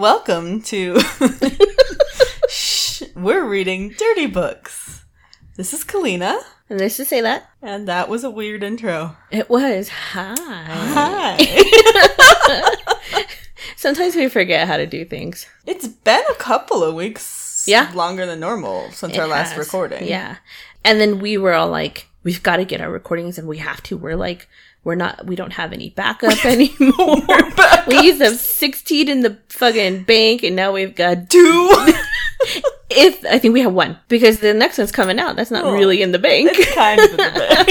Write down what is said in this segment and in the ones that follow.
Welcome to Shh, We're reading Dirty Books. This is Kalina, And this to say that and that was a weird intro. it was hi. Hi. Sometimes we forget how to do things. it's been a couple of weeks Yeah. longer than normal since It our last has. recording. Yeah. And then we were all like, we've got to get our recordings and we have to. We're like, we're not, we don't have any backup anymore. we used to 16 in the fucking bank and now we've got Two. if I think we have one because the next one's coming out. That's not Oh. really in the bank. it's kind of in the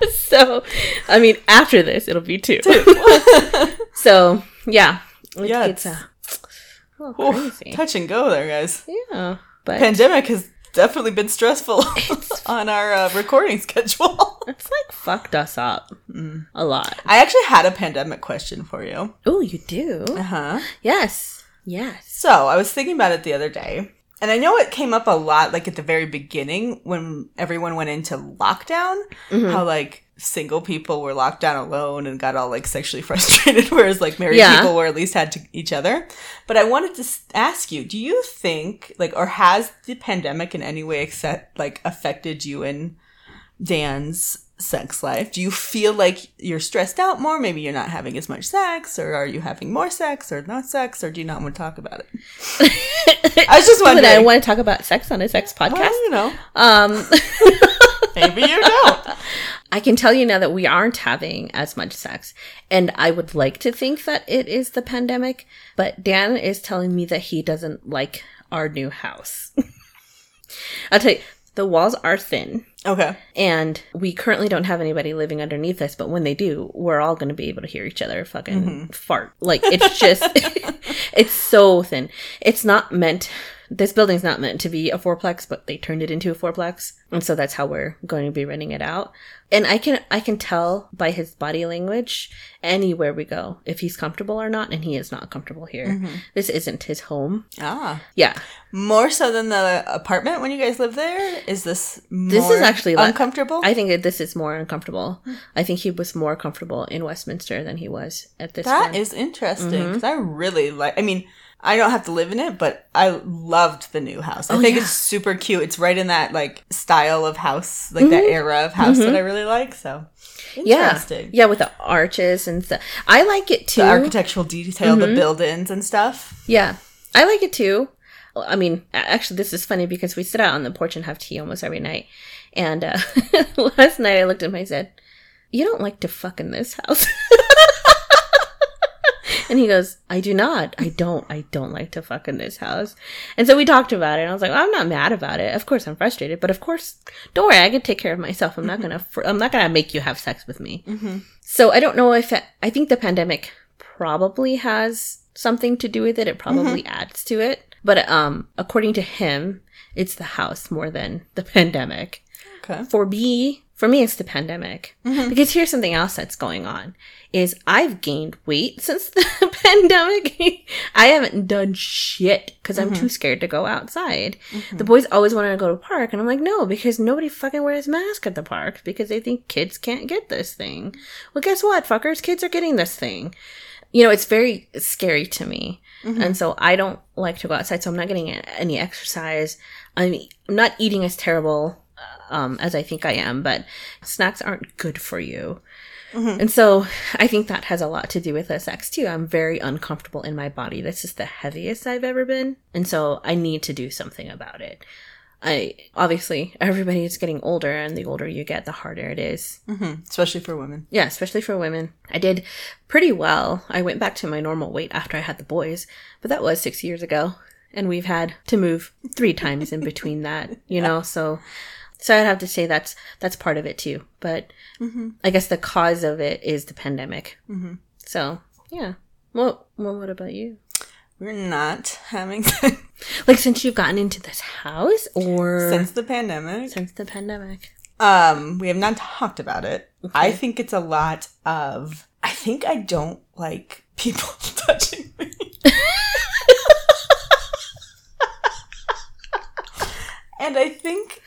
bag. so, I mean, after this, it'll be two. so, yeah. It Yeah, it's- uh, a little Oof, crazy. touch and go there, guys. Yeah. But Pandemic has definitely been stressful on our uh, recording schedule. it's like fucked us up Mm. a lot. I actually had a pandemic question for you. Oh, you do? Uh huh. Yes. Yes. So I was thinking about it the other day, and I know it came up a lot, like at the very beginning when everyone went into lockdown, Mhm. how like single people were locked down alone and got all like sexually frustrated, whereas like married Yeah. people were at least had to each other. But I wanted to ask you, do you think like, or has the pandemic in any way except like affected you and Dan's sex life? Do you feel like you're stressed out more? Maybe you're not having as much sex, or are you having more sex or not sex, or do you not want to talk about it? I was just Would I want to talk about sex on a sex podcast? Well, you know, Um, maybe you don't. I can tell you now that we aren't having as much sex. And I would like to think that it is the pandemic, but Dan is telling me that he doesn't like our new house. I'll tell you, the walls are thin. Okay. And we currently don't have anybody living underneath us, but when they do, we're all going to be able to hear each other fucking mm-hmm. fart. Like, it's just, it's so thin. It's not meant, this building's not meant to be a fourplex, but they turned it into a fourplex. And so that's how we're going to be renting it out. And I can, I can tell by his body language anywhere we go if he's comfortable or not, and he is not comfortable here. This isn't his home. Ah, Yeah. more so than the apartment when you guys live there. Is this This is actually uncomfortable? I think that this is more uncomfortable. I think he was more comfortable in Westminster than he was at this That one. is interesting Mm-hmm. because I really like. I mean, I don't have to live in it, but I loved the new house. I Oh, think yeah. it's super cute. It's right in that like style of house, like that era of house that I really like. So Mm-hmm. yeah. Yeah, with the arches and stuff. I like it too. The architectural detail, Mm-hmm. the buildings and stuff. yeah. I like it too. I mean, actually, this is funny because we sit out on the porch and have tea almost every night. And uh, last night I looked at him and I said, You don't like to fuck in this house. and he goes, I do not. I don't. I don't like to fuck in this house. And so we talked about it. And I was like, I'm not mad about it. Of course I'm frustrated, but of course, don't worry. I can take care of myself. I'm not mm-hmm. gonna. Fr- I'm not gonna make you have sex with me. Mm-hmm. So I don't know if it, I think the pandemic probably has something to do with it. It probably mm-hmm. adds to it. But um, according to him, it's the house more than the pandemic. Okay. For me, for me, it's the pandemic. Mm-hmm. Because here's something else that's going on: is I've gained weight since the pandemic. I haven't done shit because I'm too mm-hmm. scared to go outside. Mm-hmm. The boys always wanted to go to the park, and I'm like, no, because nobody fucking wears mask at the park because they think kids can't get this thing. Well, guess what, fuckers? Kids are getting this thing. You know, it's very scary to me. And so I don't like to go outside, so I'm not getting any exercise. I'm, I'm not eating as terrible um, as I think I am, but snacks aren't good for you. And so I think that has a lot to do with the sex too. I'm very uncomfortable in my body. This is the heaviest I've ever been. And so I need to do something about it. I obviously everybody is getting older and the older you get, the harder it is. hmm Especially for women. Yeah, especially for women. I did pretty well. I went back to my normal weight after I had the boys, but that was six years ago. And we've had to move three times in between that, you know, so so I'd have to say that's that's part of it too. But I guess the cause of it is the pandemic. Mm-hmm. So yeah. Well, well, what about you? We're not having Like since you've gotten into this house, or since the pandemic. since the pandemic? Um, we have not talked about it. I think it's a lot of. I think I don't like people touching me. And I think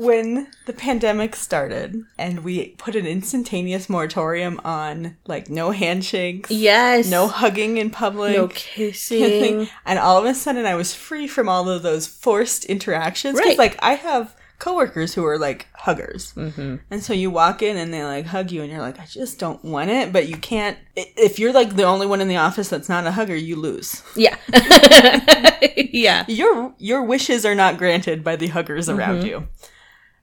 when the pandemic started and we put an instantaneous moratorium on like no handshakes, Yes. no hugging in public, No kissing. and all of a sudden I was free from all of those forced interactions. Because Right. like I have coworkers who are like huggers, mm-hmm. and so you walk in and they like hug you, and you're like, I just don't want it, but you can't. If you're like the only one in the office that's not a hugger, you lose. Yeah. yeah. Your your wishes are not granted by the huggers around you,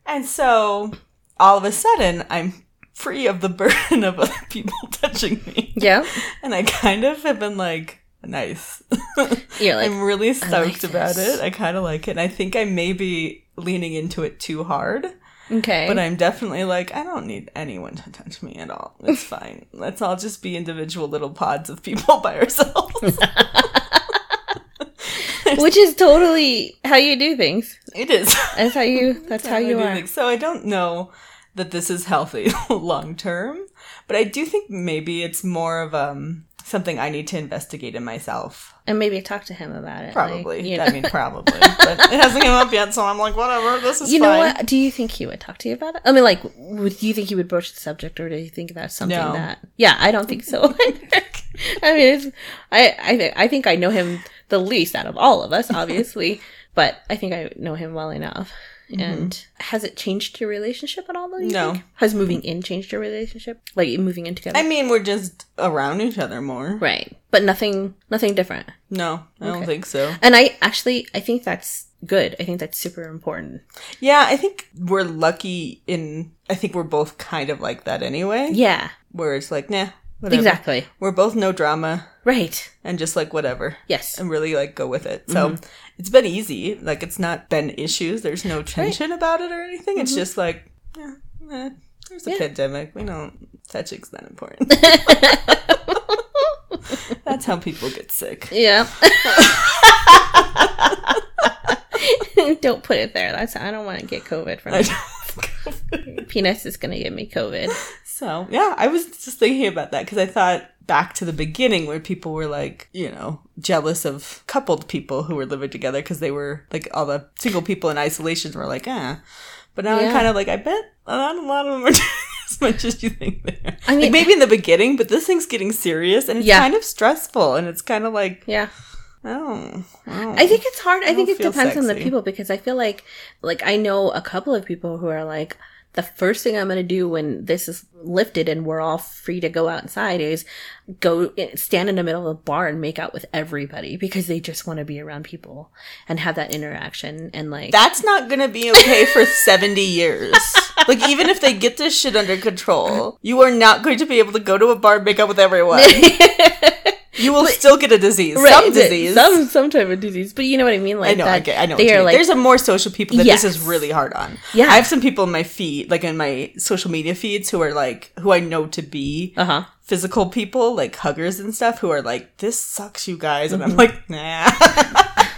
and so all of a sudden I'm free of the burden of other people touching me. Yeah. And I kind of have been like, nice. You're like, I'm really stoked like about this. it. I kind of like it. And I think I may be leaning into it too hard, okay. but I'm definitely like, I don't need anyone to touch me at all. It's fine. Let's all just be individual little pods of people by ourselves. Which is totally how you do things. it is. That's how you. That's how I you do are. think So I don't know that this is healthy long term, but I do think maybe it's more of um something I need to investigate in myself. And maybe talk to him about it. like, Probably. you know. I mean, probably. but it hasn't come up yet, so I'm like, whatever. This is you know fine. what? Do you think he would talk to you about it? I mean, like, would do you think he would broach the subject, or do you think that's something No. that? Yeah, I don't think so. I mean, it's, I I I think I know him the least out of all of us, obviously, but I think I know him well enough. And has it changed your relationship at all? Though you Mm-hmm. No. think? Has moving in changed your relationship? Like moving in together, I mean, we're just around each other more. right? But nothing, nothing different. No, I don't think so. And I actually, I think that's good. I think that's super important. Yeah, I think we're lucky in. I think we're both kind of like that anyway. Yeah, Where it's like, nah, whatever. exactly. We're both no drama Right. and just like whatever. Yes. and really like go with it. So Mm-hmm. it's been easy. Like it's not been issues. There's no tension about it or anything. It's just like, yeah, eh, there's a Mm-hmm. Yeah. pandemic. We don't touching's not important. That's how people get sick. Yeah. don't put it there. That's I don't want to get COVID from it. Penis is gonna give me COVID. so yeah, I was just thinking about that because I thought back to the beginning where people were like, you know, jealous of coupled people who were living together because they were like all the single people in isolation were like, ah. But now I'm kind of like, I bet not a lot of them are doing as much as you think they are. I mean- like maybe in the beginning, but this thing's getting serious and it's Yeah. kind of stressful and it's kind of like, Yeah. oh, oh. I think it's hard. I, think it depends on the people because I feel like like I know a couple of people who are like the first thing I'm going to do when this is lifted and we're all free to go outside is go stand in the middle of a bar and make out with everybody because they just want to be around people and have that interaction and like That's not gonna be okay for 70 years. Like, even if they get this shit under control, you are not going to be able to go to a bar and make out with everyone. You will still get a disease. Right, some disease. some some type of disease. But you know what I mean? Like I know, I get, I know. what They are like There's a more social people that this is really hard on. Yeah. I have some people in my feed, like in my social media feeds, who are like, who I know to be uh huh. physical people, like huggers and stuff, who are like, this sucks, you guys. And I'm Mm-hmm. like, nah.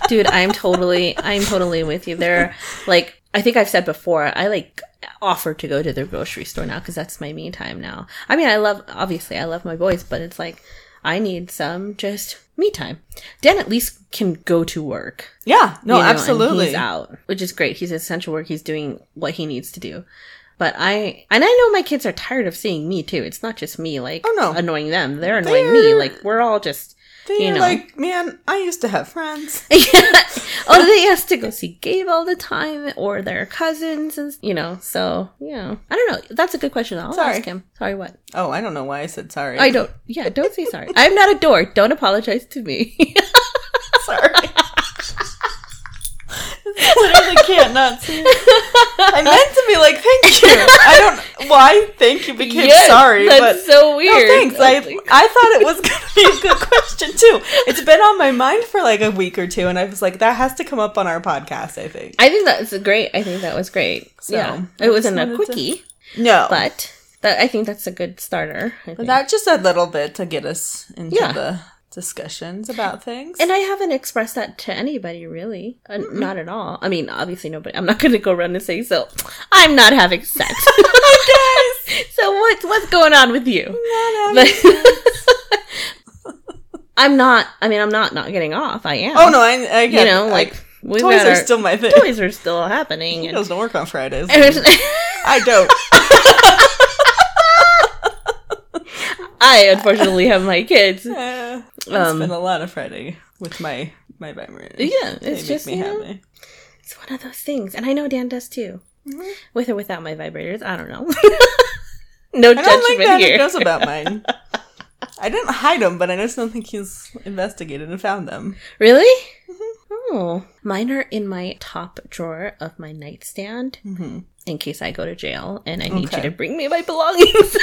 dude i'm totally i'm totally with you there like i think i've said before i like offer to go to the grocery store now because that's my me time now i mean i love obviously i love my boys but it's like i need some just me time dan at least can go to work yeah, no, you know, absolutely. he's out which is great he's essential work he's doing what he needs to do but I and I know my kids are tired of seeing me too. It's not just me like Oh, no. annoying them; they're annoying me. They're- Like we're all just They're you know. like, man, I used to have friends. oh, they used to go see Gabe all the time or their cousins, and you know. So you know, I don't know. That's a good question. I'll Sorry. ask him. Sorry, what? Oh, I don't know why I said sorry. I don't. Yeah, don't say sorry. I'm not a door. Don't apologize to me. sorry. Literally can't not see. I meant to be like, thank you. I don't why thank you became Yes, sorry, That's but so no, weird. thanks. I I thought it was gonna be a good question too. It's been on my mind for like a week or two, and I was like, that has to come up on our podcast. I think. I think that's great. I think that was great. So, yeah, it wasn't a wanted to- quickie, No, but that I think that's a good starter. I think. that just a little bit to get us into Yeah. the discussions about things. And I haven't expressed that to anybody really. Uh, not at all. I mean, obviously nobody. I'm not going to go around and say so. I'm not having sex. so what's what's going on with you? But I'm not. I mean, I'm not not getting off. I am. oh no, I, I get, you know, I- like We've Toys are our- still my thing. toys are still happening. He And doesn't work on Fridays. I I unfortunately have my kids. Eh, I Um, spend a lot of Friday with my my vibrators. Yeah, they it's make just, me you know, happy. It's one of those things, and I know Dan does too, Mhm. with or without my vibrators. I don't know. no I don't judgment think that here. he knows about mine. I didn't hide them, but I just don't think he's investigated and found them. Really? Oh, mine are in my top drawer of my nightstand Mm-hmm. in case I go to jail and I need Okay. you to bring me my belongings.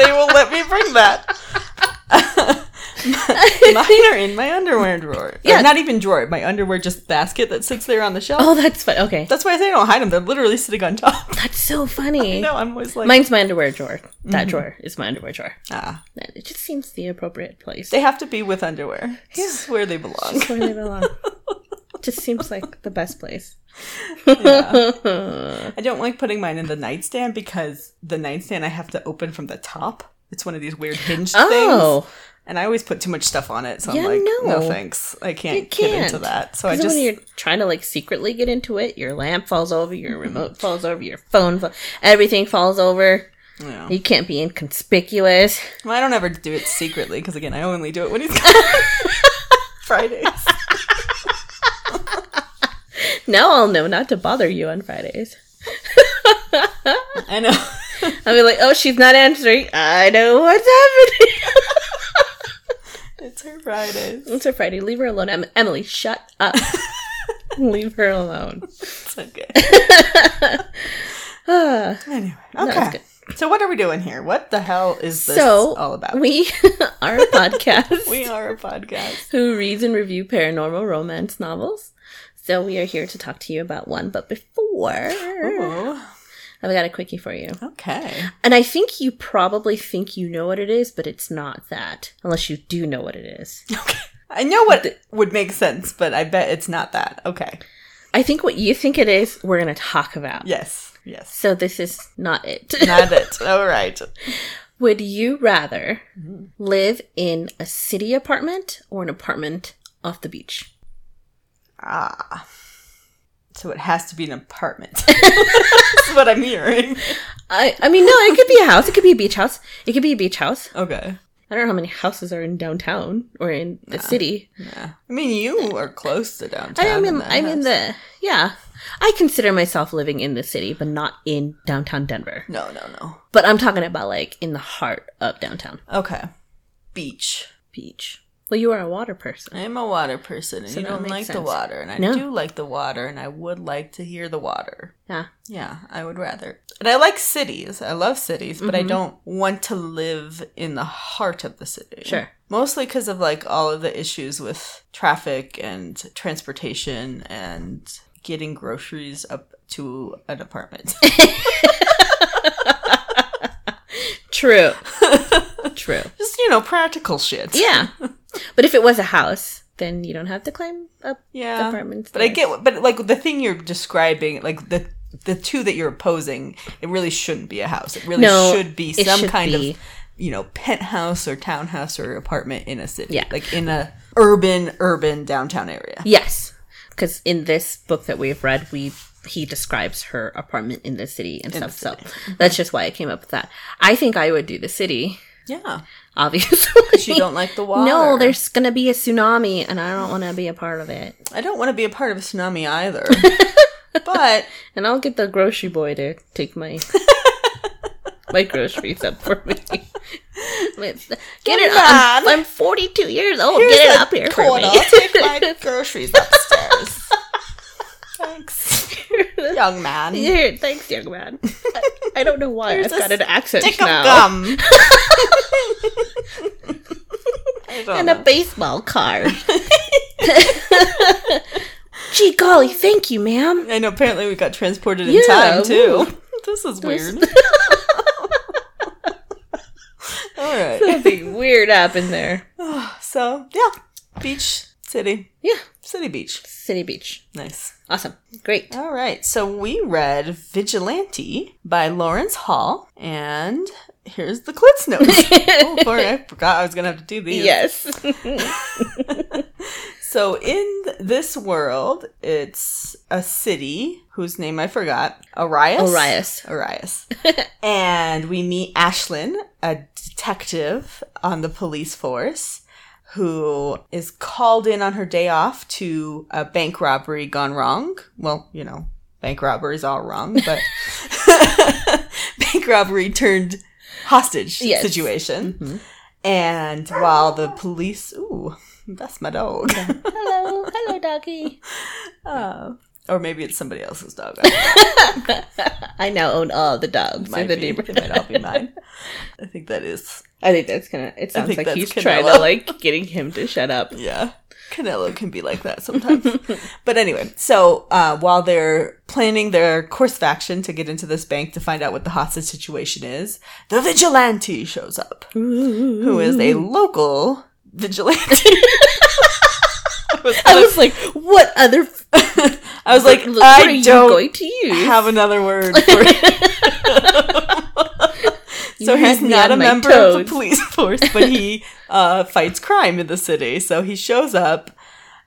I don't think they will let me bring that. Mine are in my underwear drawer. Yeah. Yeah, not even drawer. My underwear just basket that sits there on the shelf. oh, that's fun. Okay, That's why I say I don't hide them. They're literally sitting on top. that's so funny. No, I'm always like, Mine's my underwear drawer. That drawer is my underwear drawer. ah, It just seems the appropriate place. they have to be with underwear. It's where they belong. It's where they belong. Just seems like the best place. Yeah. I don't like putting mine in the nightstand because the nightstand I have to open from the top. It's one of these weird hinged oh. things. Oh, And I always put too much stuff on it, so Yeah, I'm like, no. no, thanks. I can't, You get into that. So I just when you're trying to like secretly get into it, your lamp falls over, your remote falls over, your phone, everything falls over. yeah. You can't be inconspicuous. Well, I don't ever do it secretly because again, I only do it when he's Fridays. Now I'll know not to bother you on Fridays. I know. I'll be like, oh, she's not answering. I know what's happening. it's her Fridays. it's her Friday. Leave her alone. Em- Emily, shut up. Leave her alone. It's okay. Anyway, okay. so what are we doing here? What the hell is this so all about? we are a podcast. we are a podcast. who reads and review paranormal romance novels. So we are here to talk to you about one. But before, Ooh, I've got a quickie for you. okay. And I think you probably think you know what it is, but it's not that. Unless you do know what it is. Okay. I know what would make sense, but I bet it's not that. Okay. I think what you think it is, we're going to talk about. Yes. Yes. So this is not it. Not it. All right. Would you rather Mm-hmm. live in a city apartment or an apartment off the beach? Ah. So it has to be an apartment. That's what I'm hearing. I I mean no, it could be a house. It could be a beach house. It could be a beach house. Okay. I don't know how many houses are in downtown or in the city. Yeah. I mean, you are close to downtown. I, mean, in I mean house. the yeah. I consider myself living in the city, but not in downtown Denver. No, no, no. But I'm talking about like in the heart of downtown Okay. Beach. beach. Well, you are a water person. I am a water person, and So you don't like the water, and I No. do like the water, and I would like to hear the water. Yeah. Yeah, I would rather. And I like cities. I love cities, but I Mhm. don't want to live in the heart of the city. Sure. Mostly because of like all of the issues with traffic and transportation and getting groceries up to an apartment. True. True. Just, you know, practical shit. Yeah. But if it was a house, then you don't have to climb up Yeah. apartment. But I get, but like the thing you're describing, like the the two that you're opposing, it really shouldn't be a house. It really No, should be some should kind be- of, you know, penthouse or townhouse or apartment in a city. Yeah. like in a urban, urban downtown area. Yes, because in this book that we've read, we he describes her apartment in the city and In stuff. the So that's just why I came up with that. I think I would do the city, Yeah, obviously. you don't like the water. No, there's gonna be a tsunami, and I don't want to be a part of it. I don't want to be a part of a tsunami either. but And I'll get the grocery boy to take my my groceries up for me. Get it on. I'm, I'm 42 years old. here's get it up here for me. Take my groceries upstairs. Thanks, young man. Here, thanks, young man. I, I don't know why I've got an accent Stick now. of gum. And know. a baseball card. Gee golly, thank you, ma'am. I know. Apparently, we got transported in Yeah, time too. woo. This is weird. All right. Something weird happened there. So yeah, beach, city, Yeah, city, beach. City Beach. Nice. Awesome. Great. All right. So we read Vigilante by Lawrence Hall, and here's the Clit's notes. oh, boy, I forgot I was gonna have to do these. Yes. So in this world, it's a city whose name I forgot. Arias. Arias. Arias. and we meet Ashlyn, a detective on the police force, who is called in on her day off to a bank robbery gone wrong. Well, you know, bank robbery is all wrong, but bank robbery turned hostage Yes. situation. Mhm. And while the police, ooh, that's my dog. Hello, hello, doggy. Uh, or maybe it's somebody else's dog. I now own all the dogs in the be. neighborhood. It might all be mine. I think that is, I think that's gonna. It sounds like he's trying to like getting him to shut up. yeah. Canelo can be like that sometimes. but anyway, so uh, while they're planning their course of action to get into this bank to find out what the hostage situation is, the vigilante shows up, who is a local vigilante. I was, I was like, what other? f- I was like, I don't going to use? have another word for it. So he's not a member of the police force, but he uh, fights crime in the city. So he shows up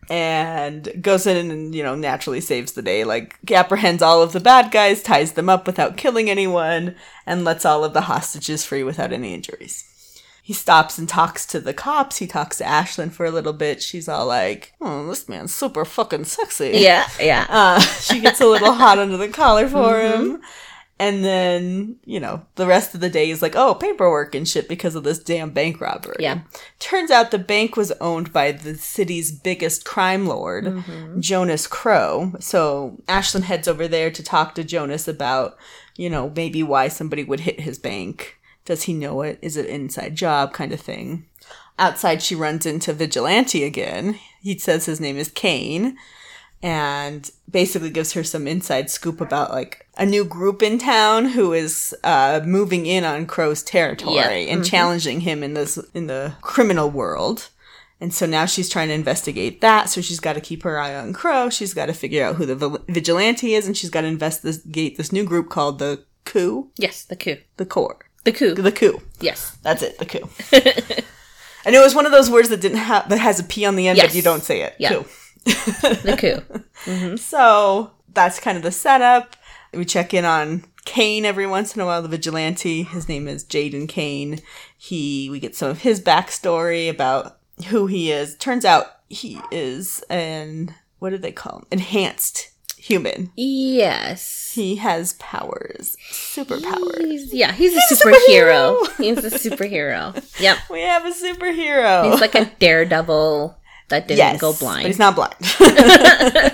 and goes in and, you know, naturally saves the day. Like, apprehends all of the bad guys, ties them up without killing anyone, and lets all of the hostages free without any injuries. He stops and talks to the cops. He talks to Ashlyn for a little bit. She's all like, oh, this man's super fucking sexy. Yeah, yeah. Uh, she gets a little hot under the collar for Mm-hmm. him. And then, you know, the rest of the day is like, oh, paperwork and shit because of this damn bank robbery. Yeah. Turns out the bank was owned by the city's biggest crime lord, Mm-hmm. Jonas Crow. So Ashlyn heads over there to talk to Jonas about, you know, maybe why somebody would hit his bank. Does he know it? Is it an inside job kind of thing? Outside, she runs into Vigilante again. He says his name is Kane and basically gives her some inside scoop about like a new group in town who is uh, moving in on Crow's territory Yeah. and challenging him in this in the criminal world. And so now she's trying to investigate that. So she's got to keep her eye on Crow. She's got to figure out who the vigilante is, and she's got to investigate this new group called the Coup, yes, the coup. the Core, The coup. the Coup. Yes. That's it, the Coup. and it was one of those words that didn't have that has a p on the end, but you don't say it. Yeah. Coup. The coup. Mm-hmm. So that's kind of the setup. We check in on Kane every once in a while, the vigilante. His name is Jaden Kane. He we get some of his backstory about who he is. Turns out he is an what do they call him? Enhanced human. Yes. He has powers, superpowers. He's, yeah, he's, He's a a superhero. superhero. he's a superhero. Yep. We have a superhero. He's like a daredevil that didn't yes, go but blind. he's not blind.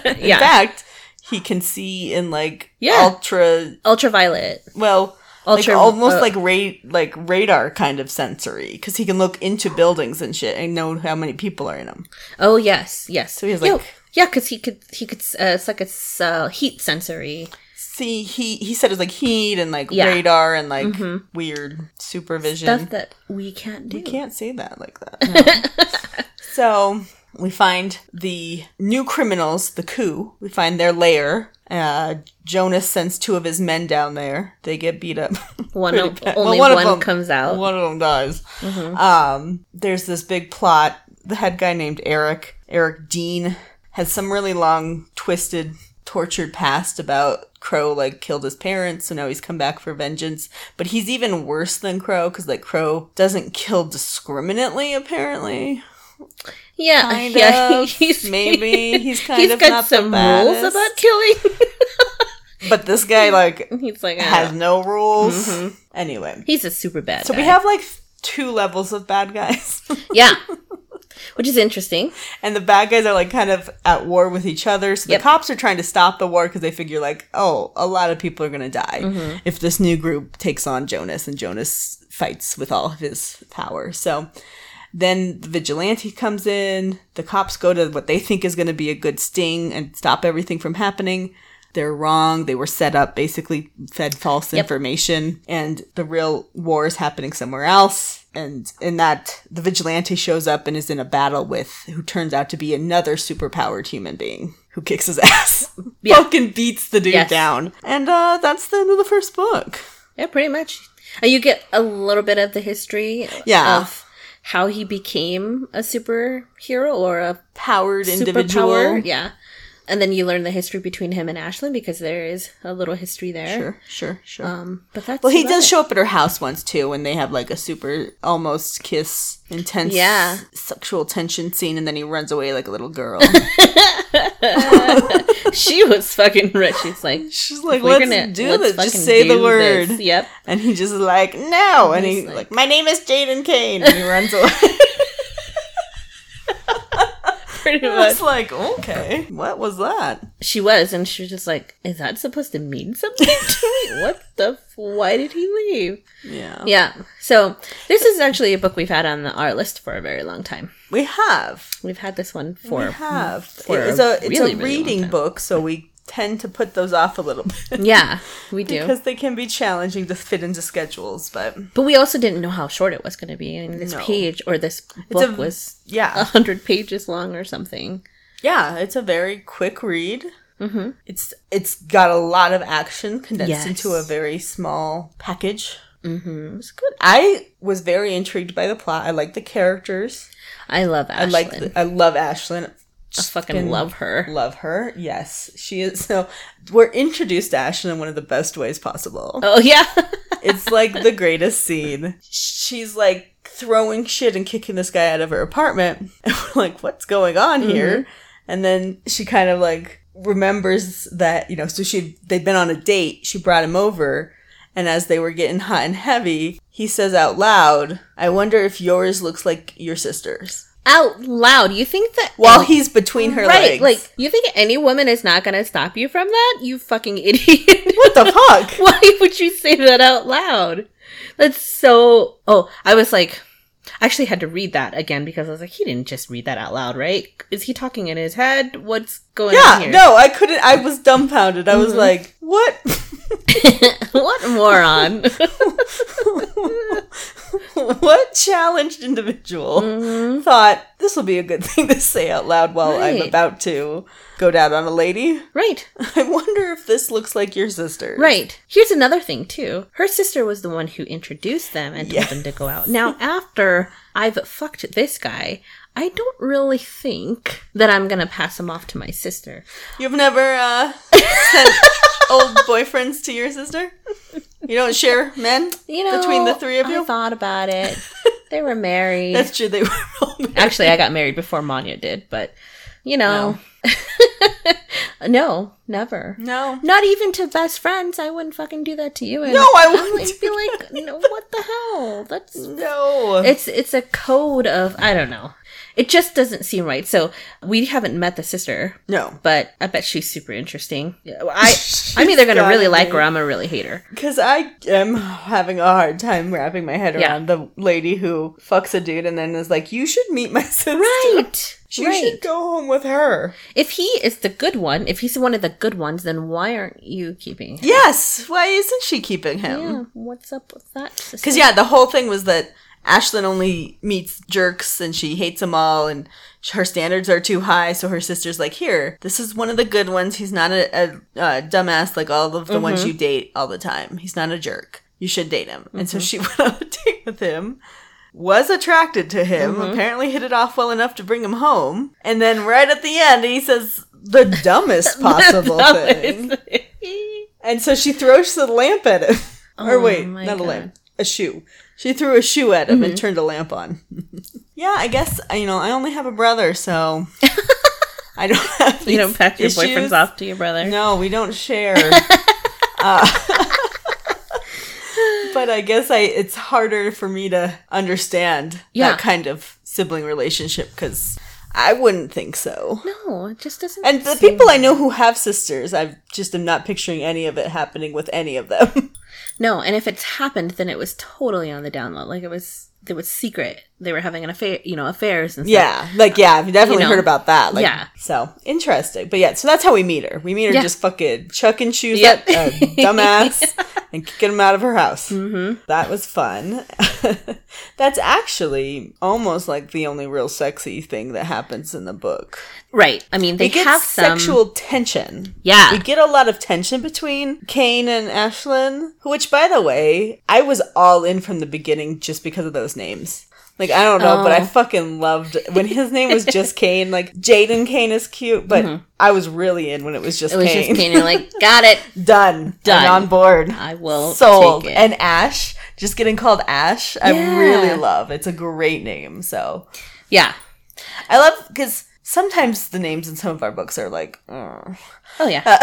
in Yeah. fact, he can see in like Yeah. ultra Ultraviolet. well Ultra- like almost uh, like ra- like radar kind of sensory because he can look into buildings and shit and know how many people are in them. Oh yes, yes. So he has, Yo, like- yeah, because he could he could uh, it's like it's uh, heat sensory. See, he he said it's like heat and like Yeah. radar and like Mhm. weird supervision. Stuff that we can't do. We can't say that like that. no. so we find the new criminals, the coup. We find their lair. Uh, Jonas sends two of his men down there. They get beat up. One of, bad. only Well, one, of them- comes out. One of them dies. Mhm. Um, there's this big plot. The head guy named Eric, Eric Dean, has some really long, twisted, tortured past about Crow like killed his parents, so now he's come back for vengeance. But he's even worse than Crow because like Crow doesn't kill discriminately. Apparently, yeah, kind yeah. of. Maybe he's kind he's of got not the some rules about killing. But this guy like he's like has uh, no rules. Mhm. Anyway, he's a super bad. so we have like two levels of bad guys. yeah, which is interesting. and the bad guys are like kind of at war with each other. So Yep. the cops are trying to stop the war because they figure like, oh, a lot of people are gonna die Mm-hmm. if this new group takes on Jonas and Jonas fights with all of his power. So then the vigilante comes in. The cops go to what they think is going to be a good sting and stop everything from happening. They're wrong. They were set up, basically fed false Yep. information, and the real war is happening somewhere else. And in that, the vigilante shows up and is in a battle with who turns out to be another superpowered human being who kicks his ass. Yeah. Fucking beats the dude Yes. down. And uh, that's the end of the first book. Yeah, pretty much. And you get a little bit of the history Yeah. of how he became a superhero or a Powered individual. Yeah. And then you learn the history between him and Ashlyn because there is a little history there. Sure, sure, sure. Um, but that's well, he does it. show up at her house once too, when they have like a super almost kiss, intense, Yeah. sexual tension scene, and then he runs away like a little girl. she was fucking rich. She's like, She's like, "We're "Let's gonna- do let's this. Just say the word." this." Yep. And he just is like, no. And He's he's like- like, my name is Jaden Kane. And he runs away. Pretty I was like, okay, what was that? She was, and she was just like, "Is that supposed to mean something to me? What the? F- why did he leave?" Yeah. Yeah. So this is actually a book we've had on the, our list for a very long time. We have. We've had this one for we have. for it's a, it's really, a really reading time. book, so we tend to put those off a little bit. yeah, we do. because they can be challenging to fit into schedules, but but we also didn't know how short it was going to be. I mean, this No. page or this book a- was a yeah. hundred pages long or something. Yeah, it's a very quick read. Mm-hmm. It's it's got a lot of action condensed Yes. into a very small package. Mm-hmm. It's good. I was very intrigued by the plot. I like the characters. I love Ashlyn. I like. The, I love Ashlyn. I fucking love her. Love her. Yes, she is. So we're introduced to Ashlyn in one of the best ways possible. Oh yeah. It's like the greatest scene. She's like throwing shit and kicking this guy out of her apartment. And we're like, what's going on mm-hmm. here? And then she kind of like remembers that, you know, so she they'd been on a date. She brought him over. And as they were getting hot and heavy, he says out loud, I wonder if yours looks like your sister's. Out loud. You think that While he's between her right? legs. Like you think any woman is not going to stop you from that? You fucking idiot. what the fuck? Why would you say that out loud? That's so. Oh, I was like, I actually had to read that again because I was like, he didn't just read that out loud, right? Is he talking in his head? What's going Yeah, no, I couldn't. I was dumbfounded. I was mm-hmm. like, what? what moron? what challenged individual mm-hmm. thought this will be a good thing to say out loud while I'm about to go down on a lady? right, I wonder if this looks like your sister. right. Here's another thing too. Her sister was the one who introduced them and told Yeah. them to go out. Now, after I've fucked this guy. I don't really think that I'm gonna pass him off to my sister. You've never uh, sent old boyfriends to your sister? You don't share men You know, between the three of I you? thought about it. They were married. That's true. They were. Actually, I got married before Manya did, but you know, no, never. No. Not even to best friends. I wouldn't fucking do that to you. And No, I wouldn't like, be like, no, what the hell? That's No. it's it's a code of I don't know. It just doesn't seem right. So we haven't met the sister, no. but I bet she's super interesting. I I'm either gonna gotta really like her, or I'm gonna really hate her. Because I am having a hard time wrapping my head Yeah. around the lady who fucks a dude and then is like, you should meet my sister. Right. You right. should go home with her. If he is the good one, if he's one of the good ones, then why aren't you keeping him? Yes. Why isn't she keeping him? Yeah, what's up with that? Because, yeah, the whole thing was that Ashlyn only meets jerks and she hates them all and her standards are too high. So her sister's like, here, this is one of the good ones. He's not a, a, a dumbass like all of the mm-hmm. ones you date all the time. He's not a jerk. You should date him. And so mm-hmm. she went on a date with him. Was attracted to him, mm-hmm. apparently hit it off well enough to bring him home. And then right at the end, he says the dumbest possible thing. And so she throws the lamp at him. Oh or Oh wait, my not a lamp, a shoe. She threw a shoe at him Mm-hmm. and turned a lamp on. yeah, I guess you know I only have a brother, so I don't have. You don't these pass your issues. boyfriends off to your brother. No, we don't share. uh, but I guess I it's harder for me to understand Yeah. that kind of sibling relationship because I wouldn't think so. No, it just doesn't. And the seem- people I know who have sisters, I just am not picturing any of it happening with any of them. No, and if it's happened, then it was totally on the download. Like it was, it was secret. They were having an affair, you know, affairs and stuff. yeah, like yeah, I've definitely You know. heard about that. Like, Yeah. so interesting. But yeah, so that's how we meet her. We meet her Yeah. just fucking chucking shoes Yep. at a dumbass and kicking him out of her house. Mm-hmm. That was fun. that's actually almost like the only real sexy thing that happens in the book. Right. I mean, they We get have some. sexual tension. Yeah. We get a lot of tension between Kane and Ashlyn, which, by the way, I was all in from the beginning just because of those names. Like I don't know, but I Oh. fucking loved when his name was just Kane. Like Jaden Kane is cute, but I was really in when it was just Mm-hmm. It was Kane. just Kane. You're like, got it. Done, Done. I'm on board. I will Sold. take it. And Ash, just getting called Ash, I really love. It's a great name. So yeah. I love because sometimes the names in some of our books are like, uh, Oh yeah.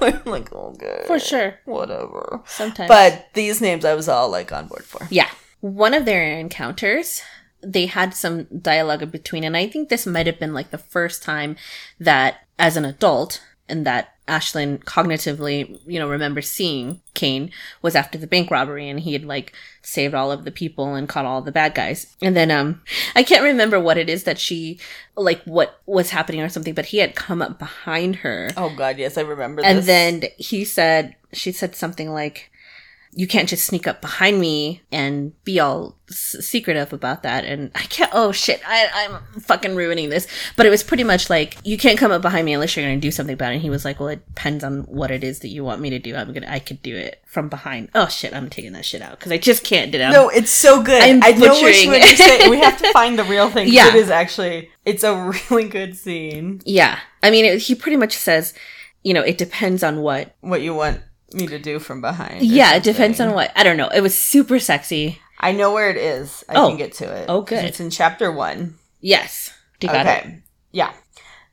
I'm like okay, For sure. whatever. Sometimes. But these names I was all like on board for. Yeah. One of their encounters, they had some dialogue between, and I think this might have been like the first time that, as an adult, and that Ashlyn cognitively, you know, remembers seeing Kane was after the bank robbery, and he had like saved all of the people and caught all the bad guys. And then, um, I can't remember what it is that she, like, what was happening or something, but he had come up behind her. Oh God, yes, I remember. That and then he said, she said something like, you can't just sneak up behind me and be all s- secretive about that. And I can't, oh shit, I, I'm fucking ruining this. But it was pretty much like, you can't come up behind me unless you're going to do something about it. And he was like, well, it depends on what it is that you want me to do. I'm going to, I could do it from behind. Oh shit, I'm taking that shit out because I just can't do it. No, it's so good. I'm I know which one you. We have to find the real thing. Yeah. it is actually. It's a really good scene. Yeah. I mean, it, he pretty much says, you know, it depends on what. What you want me to do from behind? Yeah, it depends on what. I don't know. It was super sexy. I know where it is. I Oh. can get to it. Oh, good. It's in chapter one. Yes. You got it. okay. Yeah.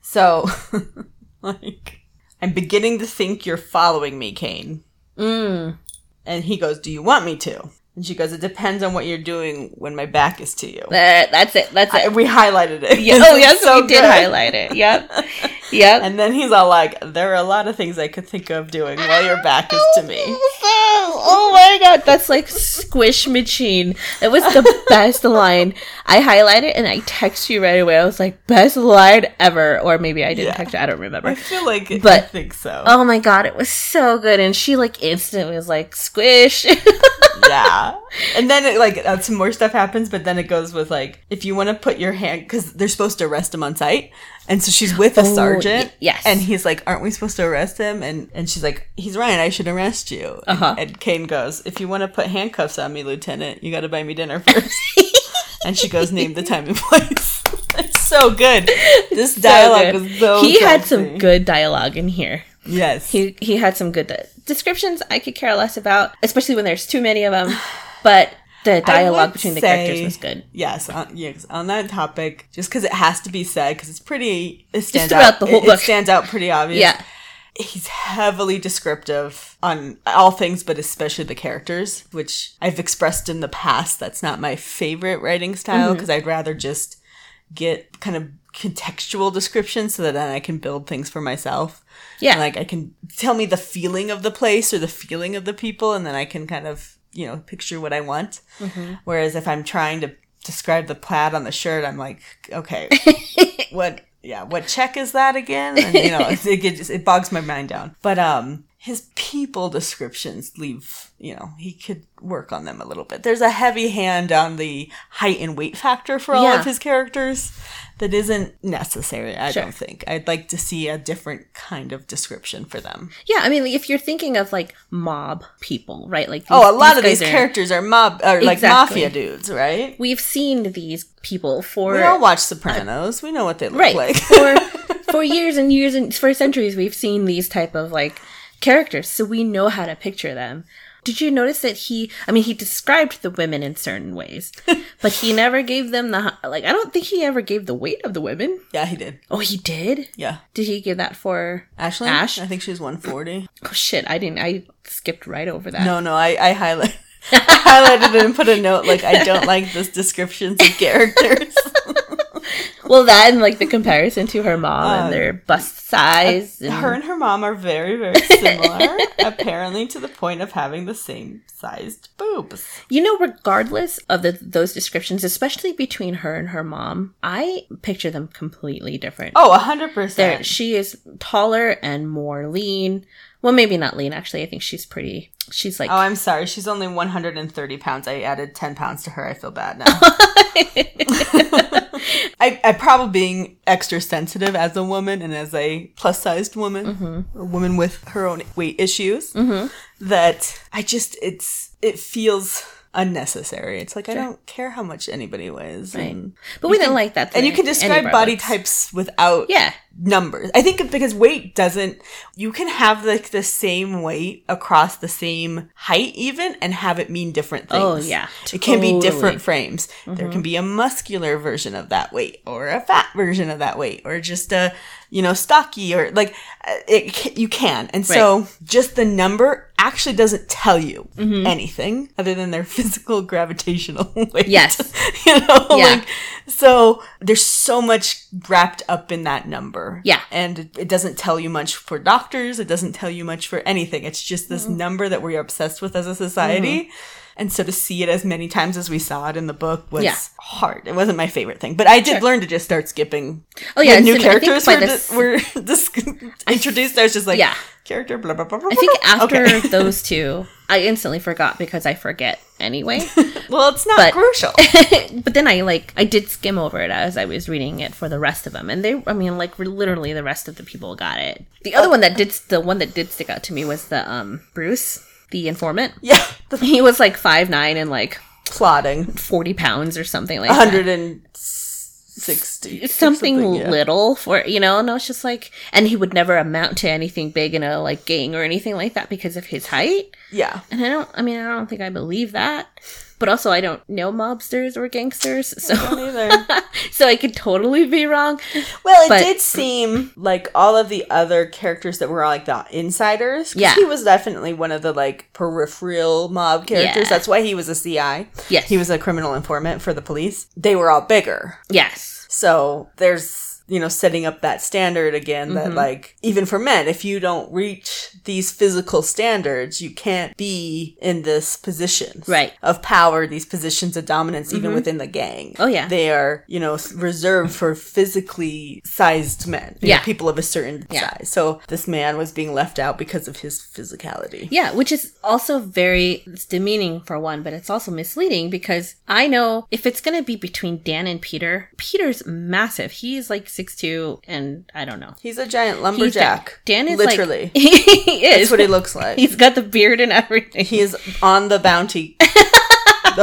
So, like, I'm beginning to think you're following me, Kane. Mm. And he goes, "Do you want me to?" And she goes, "It depends on what you're doing when my back is to you." That, that's it. That's it. I, we highlighted it. Yeah, oh, yes, so we did highlight it. Yep. Yep. And then he's all like, "There are a lot of things I could think of doing while your back is to me." Oh, oh my god, that's like squish machine. It was the best line. I highlighted and I text you right away. I was like, best line ever. Or maybe I didn't Yeah. text you. I don't remember. I feel like, I But- think so. Oh my god, it was so good. And she like instantly was like, squish. yeah. And then it like uh, some more stuff happens, but then it goes with like if you want to put your hand because they're supposed to arrest him on sight, and so she's with a Oh, sergeant. y- yes. And he's like, "Aren't we supposed to arrest him?" And and she's like, "He's Ryan. I should arrest you." And- Uh-huh. And, Kane goes, "If you want to put handcuffs on me, Lieutenant, you got to buy me dinner first. and she goes, "Name the time and place." it's so good. This dialogue So good. is so. he had some good dialogue in here. Yes. He he had some good descriptions I could care less about, especially when there's too many of them. But the dialogue between the say- characters was good. Yes, on, yes, on that topic, just because it has to be said, because it's pretty, it stands out. the whole it, book. It stands out pretty obvious. Yeah. he's heavily descriptive on all things, but especially the characters, which I've expressed in the past. That's not my favorite writing style Mm-hmm. because I'd rather just get kind of contextual descriptions so that then I can build things for myself. Yeah. And, like I can tell me the feeling of the place or the feeling of the people, and then I can kind of you know picture what I want. Mm-hmm. Whereas if I'm trying to describe the plaid on the shirt, I'm like, okay, what? Yeah, what check is that again? And you know, it, it, just, it bogs my mind down. But um, his people descriptions leave. You know, he could work on them a little bit. There's a heavy hand on the height and weight factor for all Yeah. of his characters that isn't necessary. I Sure. don't think. I'd like to see a different kind of description for them. Yeah, I mean, if you're thinking of like mob people, right? Like Oh, a lot of these are- characters are mob or like Exactly. mafia dudes, right? we've seen these people for We all watch Sopranos. Uh, we know what they look right like. for for years and years and for centuries. We've seen these type of like characters, so we know how to picture them. Did you notice that he? I mean, he described the women in certain ways, but he never gave them the like. I don't think he ever gave the weight of the women. yeah, he did. Oh, he did. Yeah. Did he give that for Ashley? Ash? I think she was 140. Oh shit! I didn't. I skipped right over that. No, no, I, I highlight I highlighted it and put a note like I don't like this descriptions of characters. Well, that and like the comparison to her mom Uh, and their bust size. And, Her and her mom are very, very similar, apparently to the point of having the same sized boobs. You know, regardless of the, those descriptions, especially between her and her mom, I picture them completely different. Oh, 100%. There, she is taller and more lean. Well, maybe not lean. Actually, I think she's pretty. She's like Oh, I'm sorry. She's only 130 pounds. I added 10 pounds to her. I feel bad now. I, I probably being extra sensitive as a woman and as a plus sized woman, mm-hmm. a woman with her own weight issues, mm-hmm. that I just, it's, it feels unnecessary. It's like I don't care how much anybody weighs. Right. But we didn't like that. and you can describe body types without Yeah. Numbers. I think because weight doesn't you can have like the same weight across the same height even and have it mean different things. Oh, yeah. It can be different frames. There can be a muscular version of that weight or a fat version of that weight or just a you know stocky or like uh, it you can. And so just the number actually doesn't tell you Mm-hmm. anything other than their physical gravitational weight. Yes. you know Yeah. like so there's so much wrapped up in that number Yeah. and it, it doesn't tell you much for doctors it doesn't tell you much for anything it's just this Mm-hmm. number that we're obsessed with as a society and so to see it as many times as we saw it in the book was Yeah. hard it wasn't my favorite thing but i did Sure. learn to just start skipping Oh yeah. new so I think characters were, this- were introduced i was just like Yeah. character blah blah blah blah I think after Okay. those two, I instantly forgot because I forget anyway. well it's not but- crucial but then I like I did skim over it as I was reading it for the rest of them, and they I mean like literally the rest of the people got it. The other one that did the one that did stick out to me was the um Bruce, the informant. yeah He was like five nine and like plotting forty pounds or something like one hundred that. 160 Something, yeah. little for you know, and I was just like, and he would never amount to anything big in a like gang or anything like that because of his height. yeah And I don't, I mean, I don't think I believe that. But also, I don't know mobsters or gangsters, so neither so I could totally be wrong. Well, it But- did seem like all of the other characters that were like the insiders. Yeah. he was definitely one of the like peripheral mob characters. Yeah. That's why he was a CI. Yes. he was a criminal informant for the police. They were all bigger, Yes. so there's you know setting up that standard again Mm-hmm. that like even for men if you don't reach these physical standards you can't be in this position Right. Mm-hmm. of power these positions of dominance even within the gang Oh, yeah. they are you know reserved for physically sized men you know, Yeah. people of a certain Yeah. size so this man was being left out because of his physicality Yeah, which is also very it's demeaning for one, but it's also misleading because I know if it's going to be between Dan and Peter, Peter's massive. He's like six two, and I don't know. he's a giant lumberjack Dan is literally Like, he is. that's what he looks like He's got the beard and everything. He is on the bounty.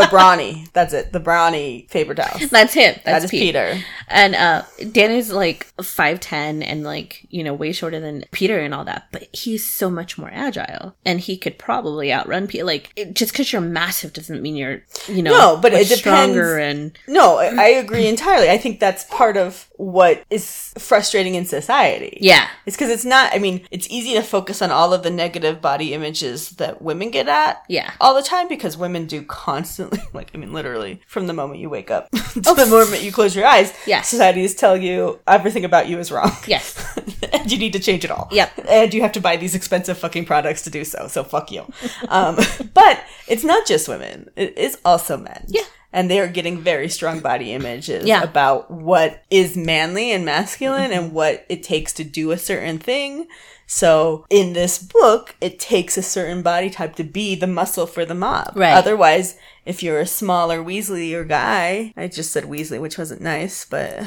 the brawny. That's it. The brawny Faber house. That's him. That's That is Pete. Peter. And uh Dan is like five ten and like, you know, way shorter than Peter and all that. But he's so much more agile. And he could probably outrun Peter. Like it, just because you're massive doesn't mean you're you know No, but it stronger and No, I I agree entirely. I think that's part of what is frustrating in society. Yeah. It's because it's not, I mean, it's easy to focus on all of the negative body images that women get at. Yeah. All the time because women do constantly, like, I mean, literally, from the moment you wake up to Oh, the moment you close your eyes, Yes. society is telling you everything about you is wrong. Yes. and you need to change it all. Yep. And you have to buy these expensive fucking products to do so. So fuck you. Um, but it's not just women. It is also men. Yeah. And they are getting very strong body images Yeah. about what is manly and masculine and what it takes to do a certain thing. So in this book, it takes a certain body type to be the muscle for the mob. Right. Otherwise, if you're a smaller Weasley or guy, I just said Weasley, which wasn't nice, but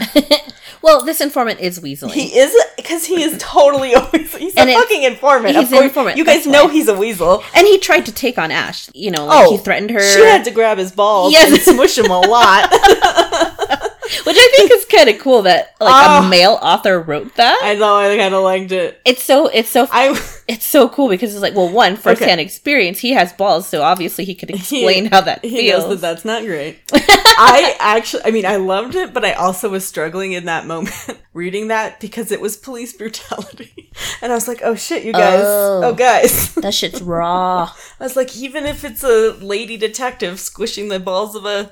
Well, this informant is Weasley. he is because he is totally a weasel. He's And a it- fucking informant. he's an informant, You guys know why. he's a weasel. and he tried to take on Ash. You know, like Oh, he threatened her. She had to grab his balls Yes. and smush him a lot. which I think is kind of cool that like Oh. a ah. male author wrote that. I know. I kind of liked it. it's so it's so I it's so cool because it's like well one firsthand experience he has balls so obviously he could explain how that he feels knows that that's not great. I actually, I mean, I loved it, but I also was struggling in that moment reading that because it was police brutality, and I was like, "Oh shit, you guys! Oh. Oh, guys!" that shit's raw I was like, even if it's a lady detective squishing the balls of a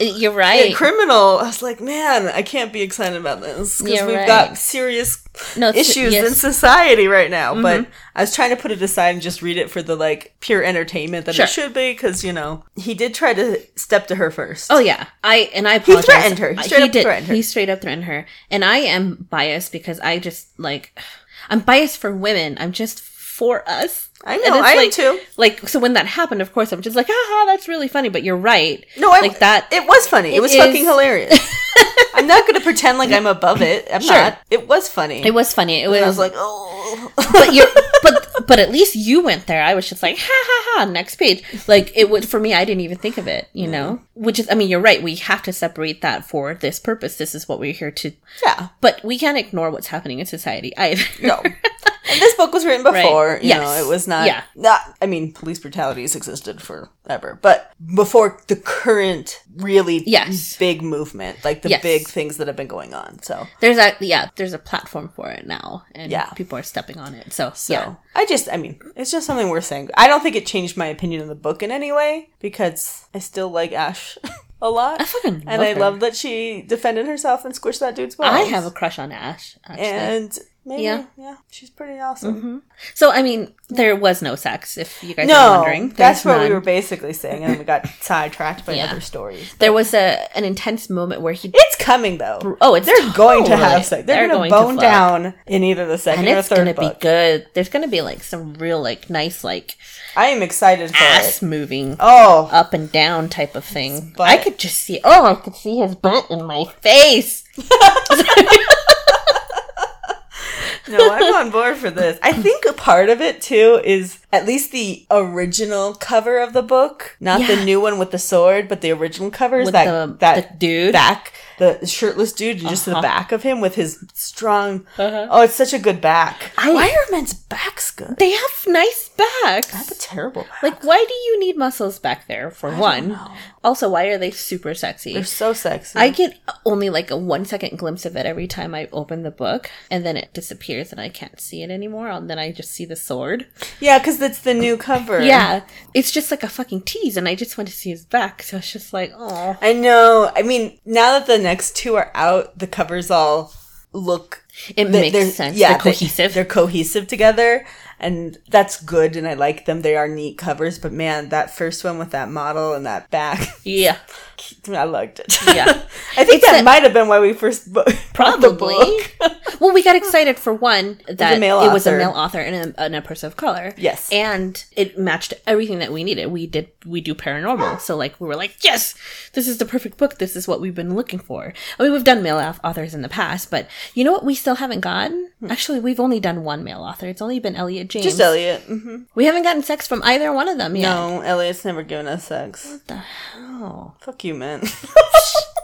you're a right criminal, I was like, man, I can't be excited about this because we've right. got serious no issues yes. Mm-hmm. in society right now. But I was trying to put it aside and just read it for the like pure entertainment that Sure. it should be because you know he did try to step to her first. Oh yeah, I and I apologize. threatened her. He Uh, straight up did. threatened her. He straight up threatened her, and I am biased because I just like I'm biased for women. I'm just for us. I know, I am too. Like so, when that happened, of course, I'm just like, haha, that's really funny. But you're right. No, I, like that. It was funny. It, It was is- fucking hilarious. I'm not going to pretend like I'm above it. I'm Sure. not. It was funny. It was funny. It was, I was like, oh. but you but but at least you went there. I was just like, ha ha ha, next page. Like it would for me, I didn't even think of it, you know? Mm-hmm. Which is I mean, you're right, we have to separate that for this purpose. This is what we're here to yeah. but we can't ignore what's happening in society either. No. And this book was written before. You Yes. know, it was not. Yeah. Not. I mean, police brutalities existed forever, but before the current really Yes. big movement, like the Yes. big things that have been going on. So, There's a yeah, there's a platform for it now and Yeah. people are stepping on it. So, so yeah. I just, I mean, it's just something worth saying. I don't think it changed my opinion of the book in any way because I still like Ash a lot, I and love I her. love that she defended herself and squished that dude's balls. I have a crush on Ash, actually. and maybe, Yeah. yeah, she's pretty awesome. Mm-hmm. so I mean, there was no sex, if you guys are No, wondering. that's There's what we were basically saying, and then we got sidetracked by Yeah. other stories. There was a an intense moment where he It's coming though. Oh, it's they're going to have sex. They're, they're going to going to bone down in either the second and or it's third gonna book. be good. There's gonna be like some real like nice like I am excited for ass it. moving Oh, up and down type of thing. butt. I could just see. Oh, I could see his butt in my face. no, I'm on board for this. I think a part of it too is at least the original cover of the book, not the new one with the sword, but the original cover is With that the- that the dude. back, the shirtless dude, and just the Uh-huh. back of him with his strong. Uh-huh. Oh, it's such a good back. I- Why are men's backs good? They have nice backs. I have a terrible back. Like, why do you need muscles back there? For one. Also, why are they super sexy? They're so sexy. I get only like a one second glimpse of it every time I open the book, and then it disappears, and I can't see it anymore. And then I just see the sword. yeah, because it's the new cover. Yeah, it's just like a fucking tease, and I just want to see his back. So it's just like, oh, I know. I mean, now that the next two are out, the covers all look. it they- makes sense. Yeah, They're they- cohesive. They're cohesive together, and that's good. And I like them. They are neat covers. But man, that first one with that model and that back, yeah, I liked it. Yeah. I think It's that a- might have been why we first bo- bought the probably. book. well, we got excited for one that it was a author. male author and a, and a person of color. Yes. and it matched everything that we needed. We did we do paranormal, so like we were like, yes, this is the perfect book. This is what we've been looking for. I mean, we've done male au- authors in the past, but you know what? We still haven't gotten. Actually, we've only done one male author. It's only been Elliot James. Just Elliot. hmm We haven't gotten sex from either one of them yet. No, Elliot's never given us sex. What the hell? Fuck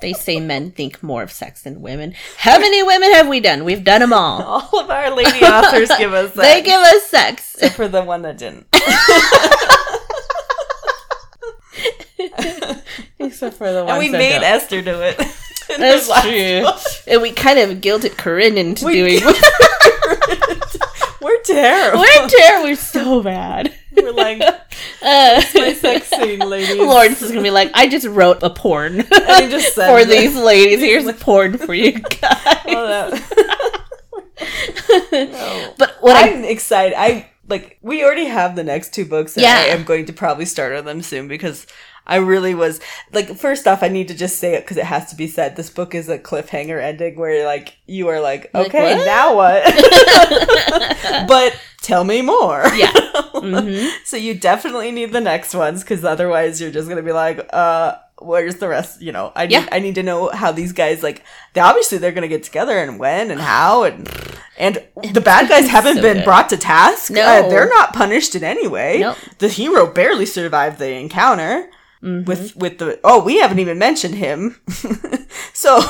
They say men think more of sex than women. How many women have we done? We've done them all. All of our lady authors give us that. They give us sex. except for the one that didn't. Except for the one And we made Esther do it. That's true. book. And we kind of guilted Corinne into We doing. We're terrible. We're terrible. We're so bad. We're like Uh, my sex scene, ladies. Lawrence is gonna be like, I just wrote a porn And just said for it. these ladies. Here's a porn for you guys. Oh, that- No. But what I I'm excited. I like. We already have the next two books, and Yeah. I am going to probably start on them soon because I really was like. First off, I need to just say it because it has to be said. This book is a cliffhanger ending where like you are like, Like, okay, what? now what? but tell me more. yeah. hmm So you definitely need the next ones because otherwise you're just gonna be like, uh, where's the rest? You know, I need Yeah. I need to know how these guys like. They obviously they're gonna get together and when and how and and the bad guys haven't So been good. brought to task. No. Uh, they're not punished in any way. Nope. The hero barely survived the encounter. Mm-hmm. With with the oh we haven't even mentioned him, so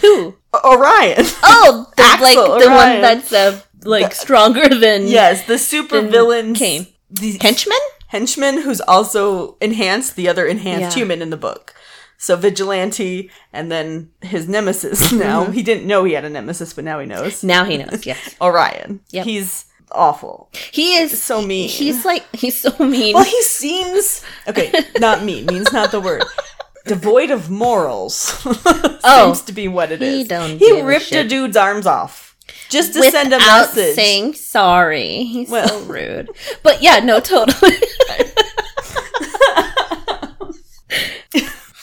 Who? Orion Oh, the, like the one that's uh, like stronger than yes the super villain Kane. the henchman. henchman who's also enhanced the other enhanced Yeah. human in the book. So vigilante and then his nemesis now. Mm-hmm. He didn't know he had a nemesis, but now he knows. Now he knows. Yes, Orion. Yeah, He's awful. he is So mean. He's like he's so mean. Well, he seems okay, not mean, means not the word. Devoid of morals. Oh, seems to be what it he is. don't he give a ripped a dude's arms off. Just to Without send a message. saying sorry. He's so rude. But yeah, no, totally.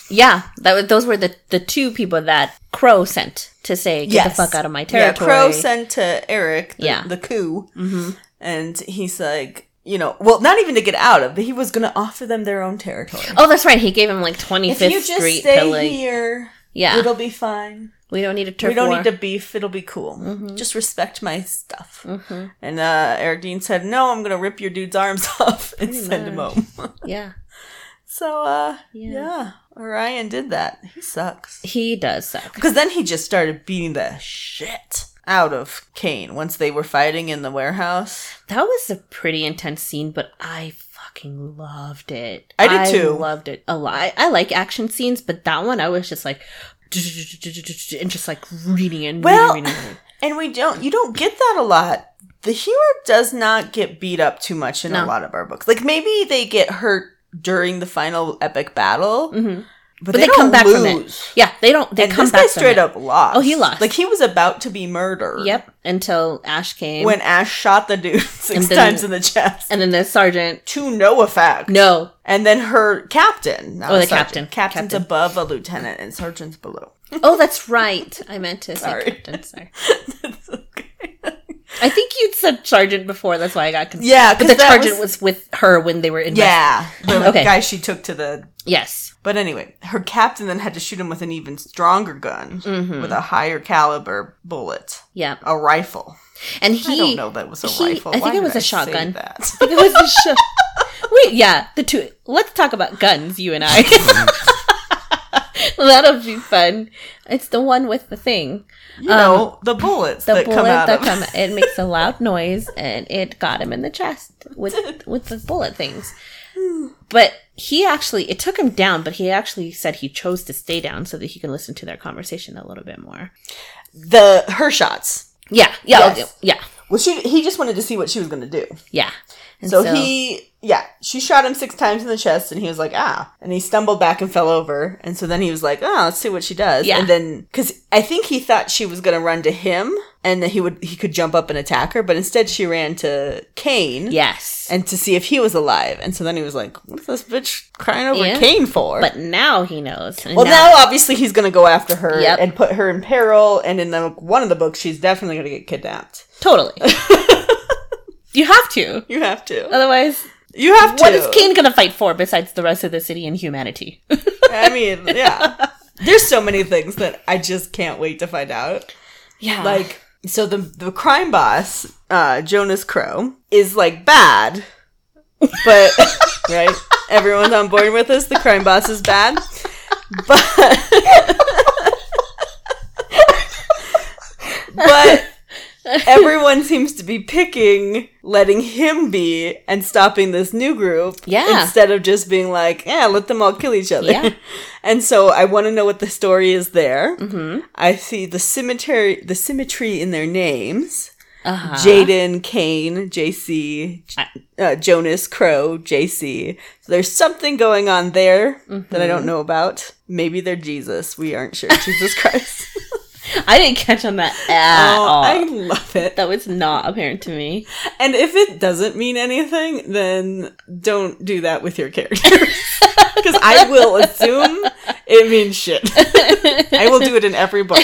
yeah, that was, those were the the two people that Crow sent to say, "Get the fuck out of my Yeah, territory." Crow sent to Eric the, Yeah. the coup, hmm and he's like, you know, well, not even to get out of, but he was going to offer them their own territory. Oh, that's right. He gave him like Twenty if you just Street stay to like, here, Yeah. It'll be fine. we don't need a turf we don't war. need to beef. It'll be cool. Mm-hmm. Just respect my stuff. And uh, Eric Dean said, "No, I'm gonna rip your dude's arms off and send him home." Yeah. so, uh, Yeah. yeah. Orion did that. He sucks He does suck. because then he just started beating the shit out of Kane once they were fighting in the warehouse. That was a pretty intense scene, but I fucking loved it. I did too. loved it a lot. I, I like action scenes, but that one I was just like, and just like reading and Well- reading, reading, reading. And we don't, you don't get that a lot. The hero does not get beat up too much in a lot of our books. Like maybe they get hurt during the final epic battle, Mhm. but, But they, come don't back from lose. it. Yeah, they don't. They and come this back guy from straight it. up lost. Oh, he lost. Like he was about to be murdered. Yep. Until Ash came, When Ash shot the dude six then- times in the chest. and then the sergeant. to no effect. No, And then her captain. Oh, the sergeant. captain. Captain's Captain. above a lieutenant and sergeant's below. oh, that's right. I meant to say Sorry. captain. Sorry. I think you'd said sergeant before. That's why I got confused. Yeah, but the sergeant was, with her when they were in. Yeah. The Okay. guy she took to the Yes. But anyway, her captain then had to shoot him with an even stronger gun, Mm-hmm. with a higher caliber bullet, Yeah. a rifle. And he. I don't know that was a he- rifle. I think it was did a shotgun. That? I think it was a show. Wait, yeah, the two. Let's talk about guns, you and I. That'll be fun. It's the one with the thing. You know the bullets Um, The that bullet come out that of. come. It makes a loud noise, and it got him in the chest with with the bullet things. But he actually, it took him down. But he actually said he chose to stay down so that he can listen to their conversation a little bit more. the her shots. Yeah, yeah, Yes. yeah, Well, she he just wanted to see what she was going to do. yeah. And So, he, yeah, she shot him six times in the chest, and he was like, ah, and he stumbled back and fell over, and so then he was like, oh, let's see what she does. Yeah. And then, because I think he thought she was gonna run to him, and that he would he could jump up and attack her, but instead she ran to Kane, yes. and to see if he was alive, and so then he was like, what's this bitch crying over Yeah. Kane for? But now he knows. Well, now, obviously he's gonna go after her Yep. and put her in peril, and in the one of the books, she's definitely gonna get kidnapped. totally. you have to. You have to. Otherwise, You have to. what is Kane gonna fight for besides the rest of the city and humanity? I mean, yeah. There's so many things that I just can't wait to find out. yeah. Like, so the the crime boss, uh, Jonas Crow, is like bad, but right, everyone's on board with us. The crime boss is bad, but everyone seems to be picking letting him be and stopping this new group Yeah. instead of just being like yeah let them all kill each other. Yeah. and so i want to know what the story is there. Mm-hmm. i see the symmetry the symmetry in their names. Uh-huh. jaden kane jc uh, jonas crow jc so there's something going on there that i don't know about. Maybe they're jesus. We aren't sure. Jesus christ I didn't catch on that at oh all. i love it that was not apparent to me. And if it doesn't mean anything, then don't do that with your characters. Because I will assume it means shit. I will do it in every book.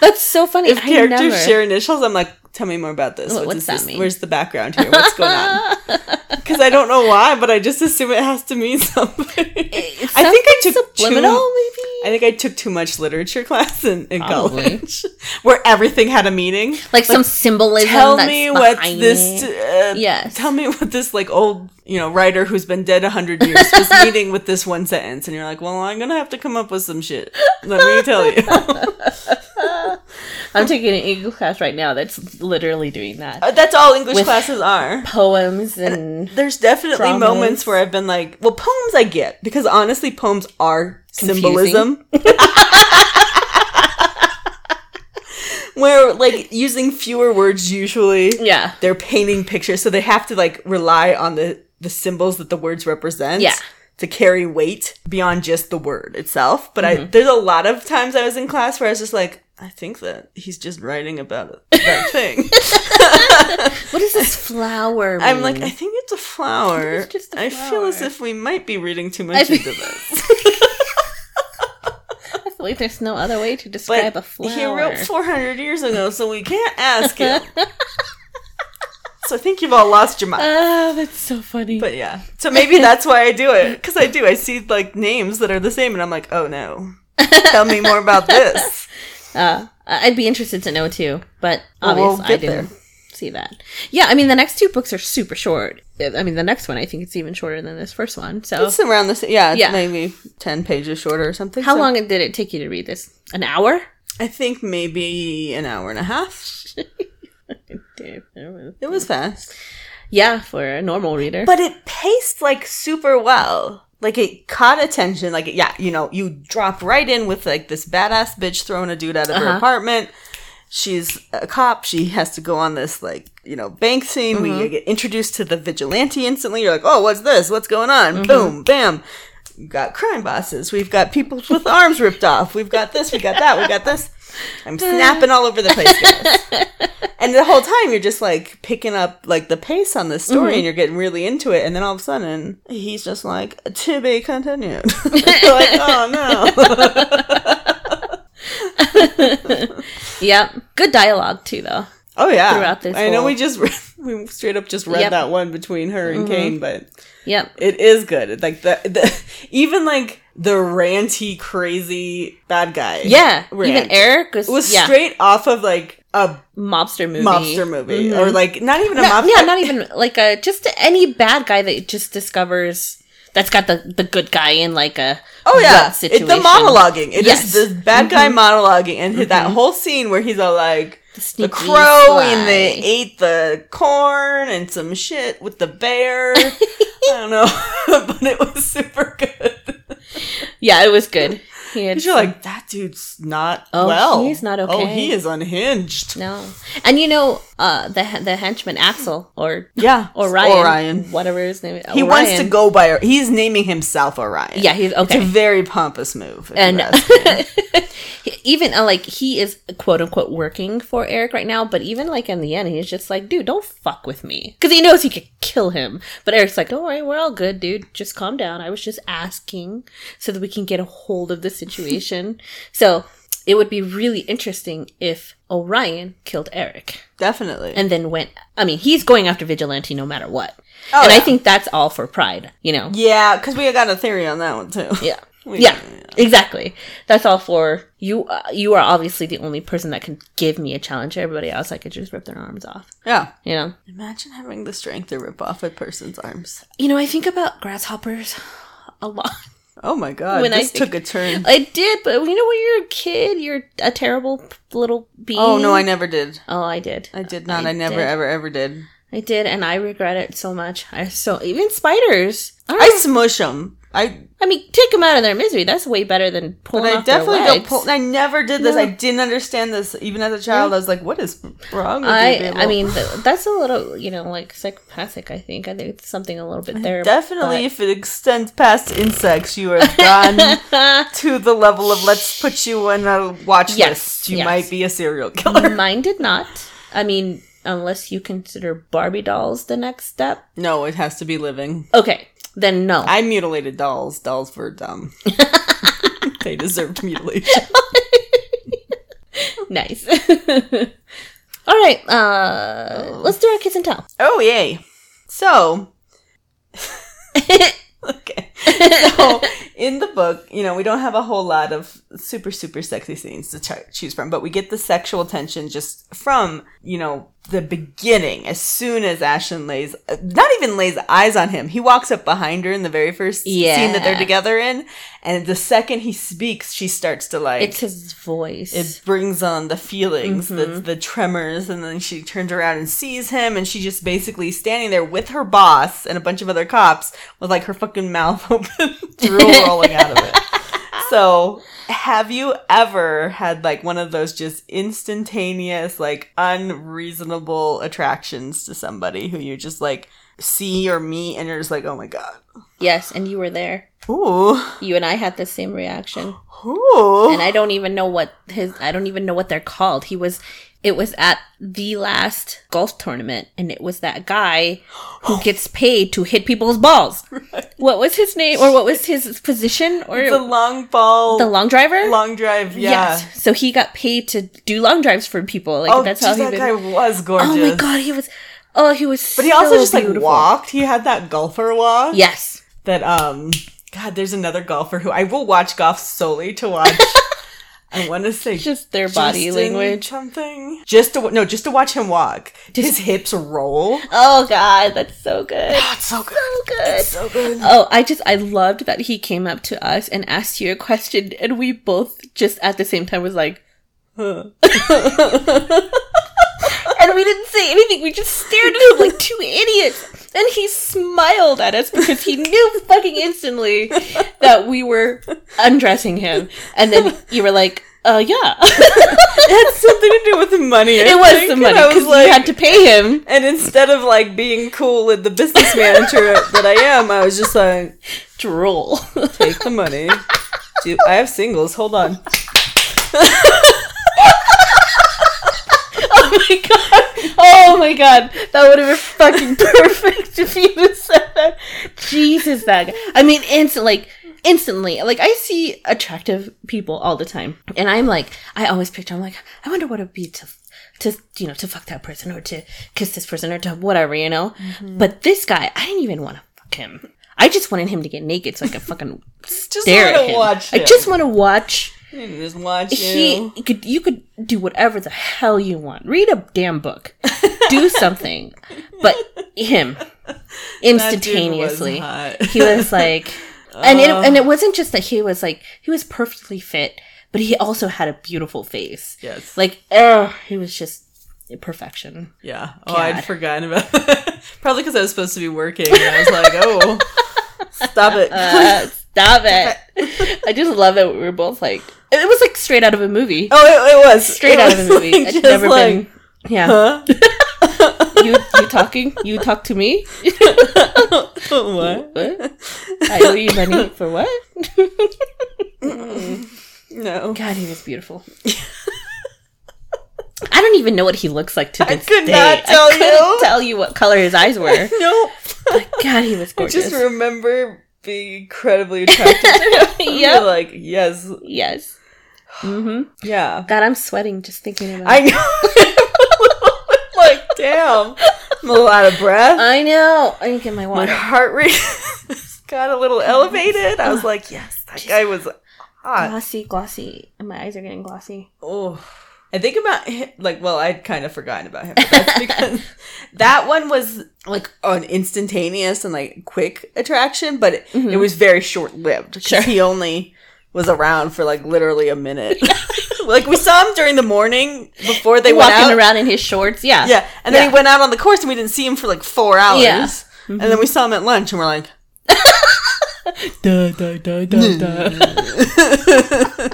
That's so funny. If I characters never- share initials, I'm like, tell me more about this. What- What what's does that this- mean? Where's the background here? What's going on? Because I don't know why, but I just assume it has to mean something. It I think I took subliminal, too, maybe. I think I took too much literature class in, in college, where everything had a meaning. Like some symbolism. tell me what this uh, Yes. tell me what this like old you know writer who's been dead a hundred years was meaning with this one sentence and you're like well i'm gonna have to come up with some shit let me tell you I'm taking an English class right now that's literally doing that. Uh, that's all english With- classes are Poems and there's definitely Dramas. moments where i've been like well poems i get because honestly poems are Confusing. symbolism where like using fewer words usually yeah, they're painting pictures so they have to like rely on the the symbols that the words represent Yeah. To carry weight beyond just the word itself but Mm-hmm. i there's a lot of times i was in class where i was just like i think that he's just writing about that thing what is this flower? i'm like i think it's a flower It's just a i feel as if we might be reading too much think- into this I feel like there's no other way to describe but a flower. he wrote 400 years ago so we can't ask him so i think you've all lost your mind Ah, that's so funny. But yeah. So maybe that's why I do it. Because I do. I see like names that are the same and I'm like, oh no. Tell me more about this. Uh, I'd be interested to know too, but Well, we'll obviously I get there. see that. Yeah, I mean the next two books are super short. I mean the next one I think it's even shorter than this first one. So It's around the same. Yeah, it's Yeah. maybe 10 pages shorter or something. how so- long did it take you to read this? An hour? I think maybe an hour and a half. It was fast. Yeah, for a normal reader. But it paced like super well. Like it caught attention. Like yeah, you know, you drop right in with like this badass bitch throwing a dude out of her Uh-huh. apartment. She's a cop. She has to go on this like you know bank scene. We get introduced to the vigilante instantly. You're like, oh, what's this? What's going on? Boom, bam. We've got crime bosses. We've got people with arms ripped off. We've got this. We got that. We got this. I'm snapping all over the place, guys. And the whole time you're just like picking up like the pace on this story mm-hmm. and you're getting really into it. And then all of a sudden he's just like, to be continued. Like, oh no. yep, good dialogue too, though. Oh yeah. Throughout this I know we just read, we straight up just read Yep. that one between her and mm-hmm. Kane, but Yep. it is good. It's Like the, the even like the ranty crazy bad guy. Yeah, rant even Eric was, was yeah, straight off of like a mobster movie. mobster movie. Mhm. Or like not even a No- mobster yeah, not even like a just any bad guy that just discovers that's got the the good guy in like a Oh yeah, gut it's situation. the monologuing. It is Yes. Mm-hmm. the bad guy monologuing, and that whole scene where he's all like, "The sneaky crow sly." and they ate the corn and some shit with the bear." I don't know, but it was super good. Yeah, it was good. Because you're like, that dude's not Oh, well. he's not okay. Oh, he is unhinged. no, and you know uh the the henchman Axel or Yeah, Orion, Orion. whatever his name. is. He wants to go by. He's naming himself Orion. Yeah, he's okay. It's a very pompous move. and you ask me. even uh, like he is quote unquote working for Eric right now, but even like in the end, he's just like, dude, don't fuck with me because he knows he could kill him. But Eric's like, don't worry, we're all good, dude. Just calm down. I was just asking so that we can get a hold of the situation. so it would be really interesting if Orion killed Eric definitely. and then went. I mean, he's going after Vigilante no matter what, Oh, and I think that's all for pride. You know. yeah, because we got a theory on that one too. Yeah. We- yeah, exactly. That's all for you. Uh, you are obviously the only person that can give me a challenge. Everybody else, I could just rip their arms off. Yeah. You know. Imagine having the strength to rip off a person's arms. You know, I think about grasshoppers a lot. Oh my god, When I this think- took a turn. I did, but you know, when you're a kid, you're a terrible little being. Oh no, I never did. Oh, I did. I did not. I I, never, did. ever, ever did. I did, and I regret it so much. I so even spiders. I, I smush them. I, I mean, take them out of their misery. That's way better than but pulling I off their definitely don't pull. I never did this. No. I didn't understand this. Even as a child, I was like, "What is wrong with I you?" I mean that's a little you know like psychopathic. I think I think it's something a little bit there. definitely, if it extends past insects, you are gone to the level of let's put you on a watch Yes, list. You yes. might be a serial killer. Mine did not. I mean, unless you consider Barbie dolls the next step. no, it has to be living. Okay, then no. I mutilated dolls. Dolls were dumb. they deserved mutilation. nice. All right, uh, let's do our kiss and tell. Oh yay! So, okay. So in the book, you know, we don't have a whole lot of super super sexy scenes to ch- choose from, but we get the sexual tension just from you know the beginning. As soon as Ashlyn lays, not even lays eyes on him, he walks up behind her in the very first scene that they're together in, and the second he speaks, she starts to like. It's his voice. it brings on the feelings, the, Mm-hmm. the tremors, and then she turns around and sees him, and she just basically standing there with her boss and a bunch of other cops with like her fucking mouth open, drool rolling out of it. So, have you ever had like one of those just instantaneous, like unreasonable attractions to somebody who you just like see or meet, and you're just like, oh my god, yes, and you were there. ooh, You and I had the same reaction. ooh, and I don't even know what his I don't even know what they're called. He was it was at the last golf tournament and it was that guy who gets paid to hit people's balls. What was his name or what was his position or the long ball, the long driver? long drive, yeah. Yes. So he got paid to do long drives for people. Like Oh, that's geez, how he that was. guy was gorgeous. Oh my god, he was Oh, he was But he also so just like walked. He had that golfer walk Yes. that um God, there's another golfer who I will watch golf solely to watch. I want to say Just their body Justin language. something. Just to no, just to watch him walk. His hips roll. Oh god, that's so good. Oh, it's so good. So good. So good. Oh, I just I loved that he came up to us and asked you a question, and we both just at the same time was like, Huh. and we didn't say anything. We just stared at him like two idiots, and he smiled at us because he knew fucking instantly that we were undressing him, and then you were like, "Uh, yeah." It had something to do with the money. I it was think, the money I was because like, you had to pay him. and instead of like being cool and the business manager that I am, I was just like, Drool. take the money. Dude, I have singles. Hold on. Oh my god! Oh my god! That would have been fucking perfect if you had said that. Jesus, that guy. I mean, instant like instantly. Like I see attractive people all the time, and I'm like, I always picture. I'm like, I wonder what it'd be to. To you know, to fuck that person or to kiss this person or to whatever, you know. Mm-hmm. But this guy, I didn't even want to fuck him. I just wanted him to get naked so I could fucking Just stare at him. watch I just want to watch You just watch he you. could you could do whatever the hell you want. Read a damn book. do something. But him instantaneously. Was he was like and it and it wasn't just that he was like he was perfectly fit, but he also had a beautiful face. Yes. Like oh, he was just perfection. Yeah. Oh, I'd forgotten about that. Probably because I was supposed to be working. And I was like, oh, stop it. Uh, stop it. I just love that we were both like it was like straight out of a movie. oh, it, it was. straight It out of a movie. like I'd just never like, been Yeah. Huh? you you talking? You talk to me? what? What? I owe you money for what? Mm, no. God, he was beautiful. I don't even know what he looks like to I this could day. not tell I couldn't you. tell you what color his eyes were. No. But God, he was gorgeous. I just remember being incredibly attracted Yeah, Like, yes. yes. Mm-hmm. Yeah. God, I'm sweating just thinking about it. I it. know. like, damn. I'm a little out of breath. I know. I didn't get my My heart rate got a little elevated. I was like, yes, that guy was hot. Glossy, glossy. And my eyes are getting glossy. Oh. I think about him, like, well, I'd kind of forgotten about him. That's because that one was like an instantaneous and like quick attraction, but it, it was very short lived Sure. he only was around for like literally a minute. like we saw him during the morning before they went Walking out. around in his shorts. Yeah. Yeah, and then Yeah. he went out on the course and we didn't see him for like four hours. Yeah. Mm-hmm. And then we saw him at lunch and we're like, Da, da, da, da, da.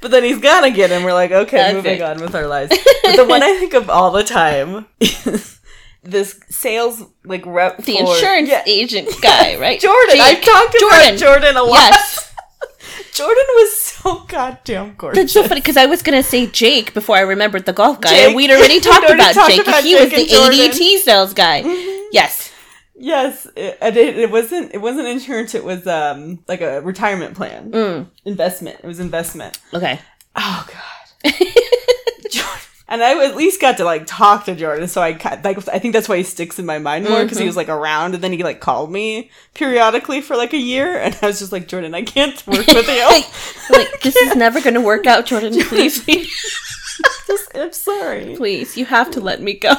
but then he's gonna get him. We're like, okay, That's moving it. on with our lives. But the one I think of all the time is this sales like rep The for- insurance Yeah, agent guy, right? Jordan. I've Jake. talked Jordan. about Jordan a lot. Yes. Jordan was so goddamn gorgeous. That's so funny because I was gonna say Jake before I remembered the golf guy, Jake. and we'd already We'd talked already about talked Jake. about he was Jake the Jordan. ADT sales guy. Mm-hmm. Yes. Yes, it, it, it wasn't. It wasn't insurance. It was um like a retirement plan, Mm. investment. It was investment. Okay. Oh god. And I at least got to like talk to Jordan, so I like I think that's why he sticks in my mind more because he was like around, and then he like called me periodically for like a year, and I was just like Jordan, I can't work with you. like this is never gonna work out, Jordan. Please, Just- I'm sorry, please, you have to let me go.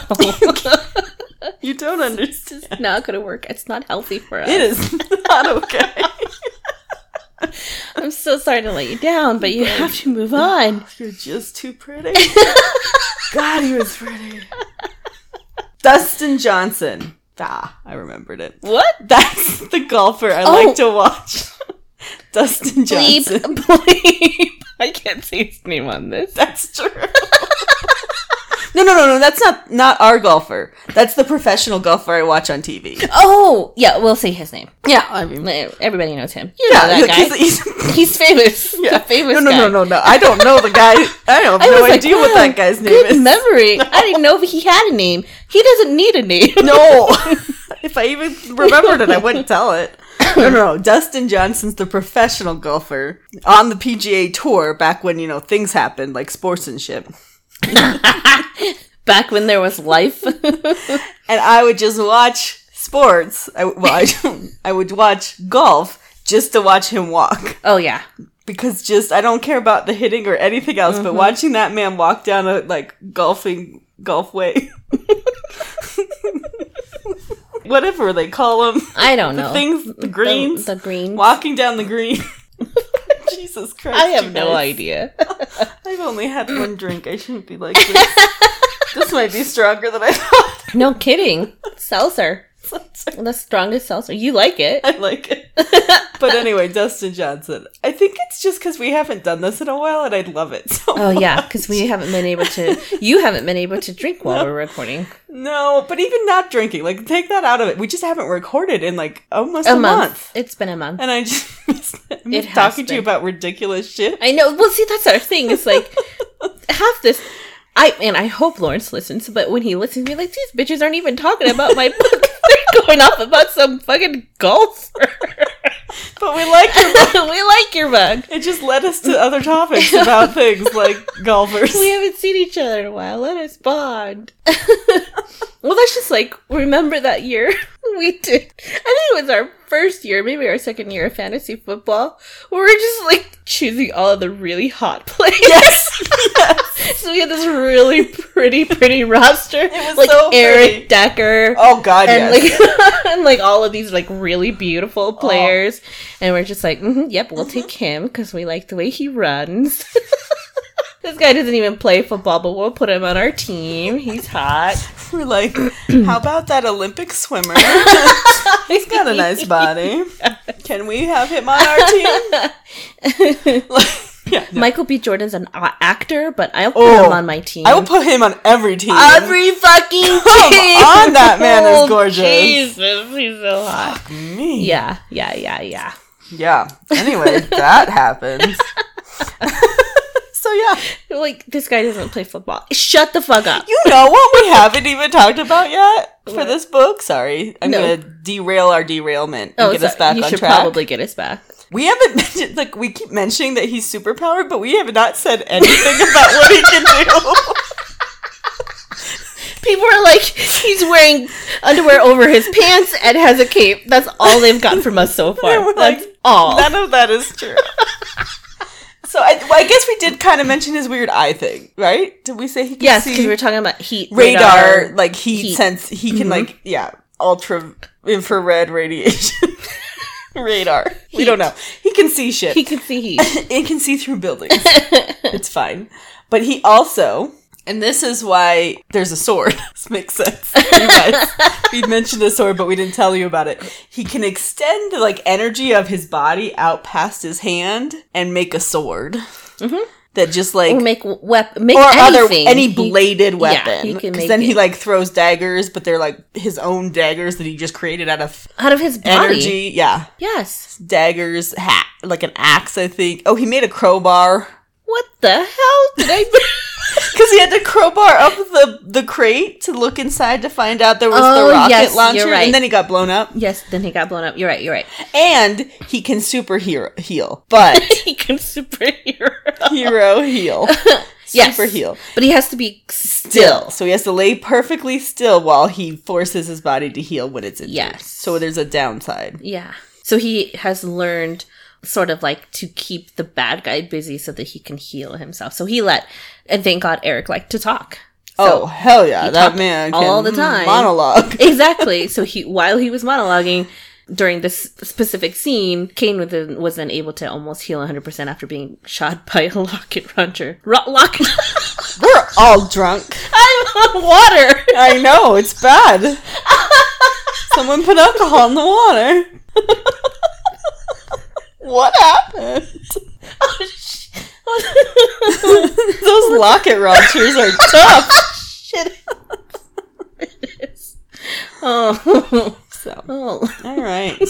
You don't understand. it's not gonna work. It's not healthy for us. It is not okay. I'm so sorry to let you down, but you have to move on. You're just too pretty. God, he was pretty. Dustin Johnson. Ah, I remembered it. What? That's the golfer I Oh. like to watch. Dustin Bleep, Johnson. bleep. I can't say his name on this. That's true. No, no, no, no. That's not not our golfer. That's the professional golfer I watch on TV. Oh, yeah, we'll say his name. Yeah, I mean, Everybody knows him. You know that yeah, guy. he's, he's, He's famous. yeah. The famous no, no, guy. no, no, no. I don't know the guy. I have I no like, idea what that guy's name good is. memory. I didn't know if he had a name. He doesn't need a name. No. if I even remembered it, I wouldn't tell it. No, no, no. Dustin Johnson's the professional golfer on the PGA Tour back when, you know, things happened, like sportsmanship. Back when there was life. And I would just watch sports, I, well, I, I would watch golf just to watch him walk. Oh yeah. Because just, I don't care about the hitting or anything else, Mm-hmm. but watching that man walk down a, like, golfing, golf way. Whatever they call them. I don't know. things, the greens. The, the green. Walking down the green. Jesus Christ. I have no idea. I've only had one drink. I shouldn't be like this. this might be stronger than I thought. no kidding. Seltzer. The strongest seltzer. You like it. I like it. But anyway, Dustin Johnson. I think it's just because we haven't done this in a while and I love it so Oh yeah, because we haven't been able to. You haven't been able to drink while we're recording. No, but even not drinking, like take that out of it. We just haven't recorded in like almost A a, month. month. It's been a month. And I just miss, I miss It talking to you about ridiculous shit. I know. Well, see, that's our thing. It's like half this. I and I hope Lawrence listens, but when he listens, he's like, "These bitches aren't even talking about my book. They're going off about some fucking golfer." But we like your book. we like your book. It just led us to other topics about things like golfers. We haven't seen each other in a while. Let us bond. well, that's just like remember that year we did. I think it was our first year, maybe our second year of fantasy football, where we are just like choosing all of the really hot players. Yes. yes. So we had this really pretty, pretty roster. It was like so Eric pretty. Decker. Oh God, and yes. like and like all of these like really beautiful players, and we're just like, mhm, yep, we'll take him because we like the way he runs. This guy doesn't even play football, but we'll put him on our team. He's hot. We're like, how about that Olympic swimmer? He's got a nice body. Can we have him on our team? yeah, no. Michael B. Jordan's an actor, but I'll put Oh, him on my team. I will put him on every team. Every fucking team. on, that man is Oh, gorgeous. Jesus, he's so hot. Me. Yeah, yeah, yeah, yeah. Yeah. Anyway, that happens. So yeah, Like this guy doesn't play football. Shut the fuck up. you know what we haven't even talked about yet for What? this book. Sorry, I'm No. gonna derail our derailment and Oh, get us sorry. back you on should track. probably get us back. We haven't mentioned like we keep mentioning that he's superpowered, but we have not said anything about what he can do. People are like, he's wearing underwear over his pants and has a cape. That's all they've got from us so They far. were That's like, all. None of that is true. So I, well, I guess we did kind of mention his weird eye thing, right? Did we say he can yes, because we were talking about heat radar, like heat, heat. sense? He can Mhm. like yeah, ultra infrared radiation. radar. We don't know. He can see shit. He can see heat. it can see through buildings. it's fine. But he also, and this is why there's a sword. this makes sense. We mentioned the sword, but we didn't tell you about it. He can extend the like energy of his body out past his hand and make a sword mm-hmm. that just like or make wep- make or other anything. any He- bladed yeah, weapon. he can Because make then he like throws daggers, but they're like his own daggers that he just created out of out of his body. energy. Yeah, Yes. daggers, hat, like an axe. I think. Oh, he made a crowbar. What the hell did I? Because he had to crowbar up the, the crate to look inside to find out there was Oh, the rocket yes, launcher, right. and then he got blown up. yes. Then he got blown up. You're right. You're right. And he can superhero heal, but he can superhero. hero heal, Yes. super heal But he has to be still. still. So he has to lay perfectly still while he forces his body to heal when it's injured. Yes. So there's a downside. Yeah. So he has learned sort of like to keep the bad guy busy so that he can heal himself. So he let, and thank God Eric liked to talk. oh hell yeah, that man can all the time. monologue. exactly. So he, while he was monologuing during this specific scene, Kane was then, was then able to almost heal 100% after being shot by a rocket launcher. Ro- rocket. We're all drunk. I'm on water. I know it's bad. Someone put alcohol in the water. What happened? Oh, Those locket launchers are tough. Shit. oh. So, Oh. all right.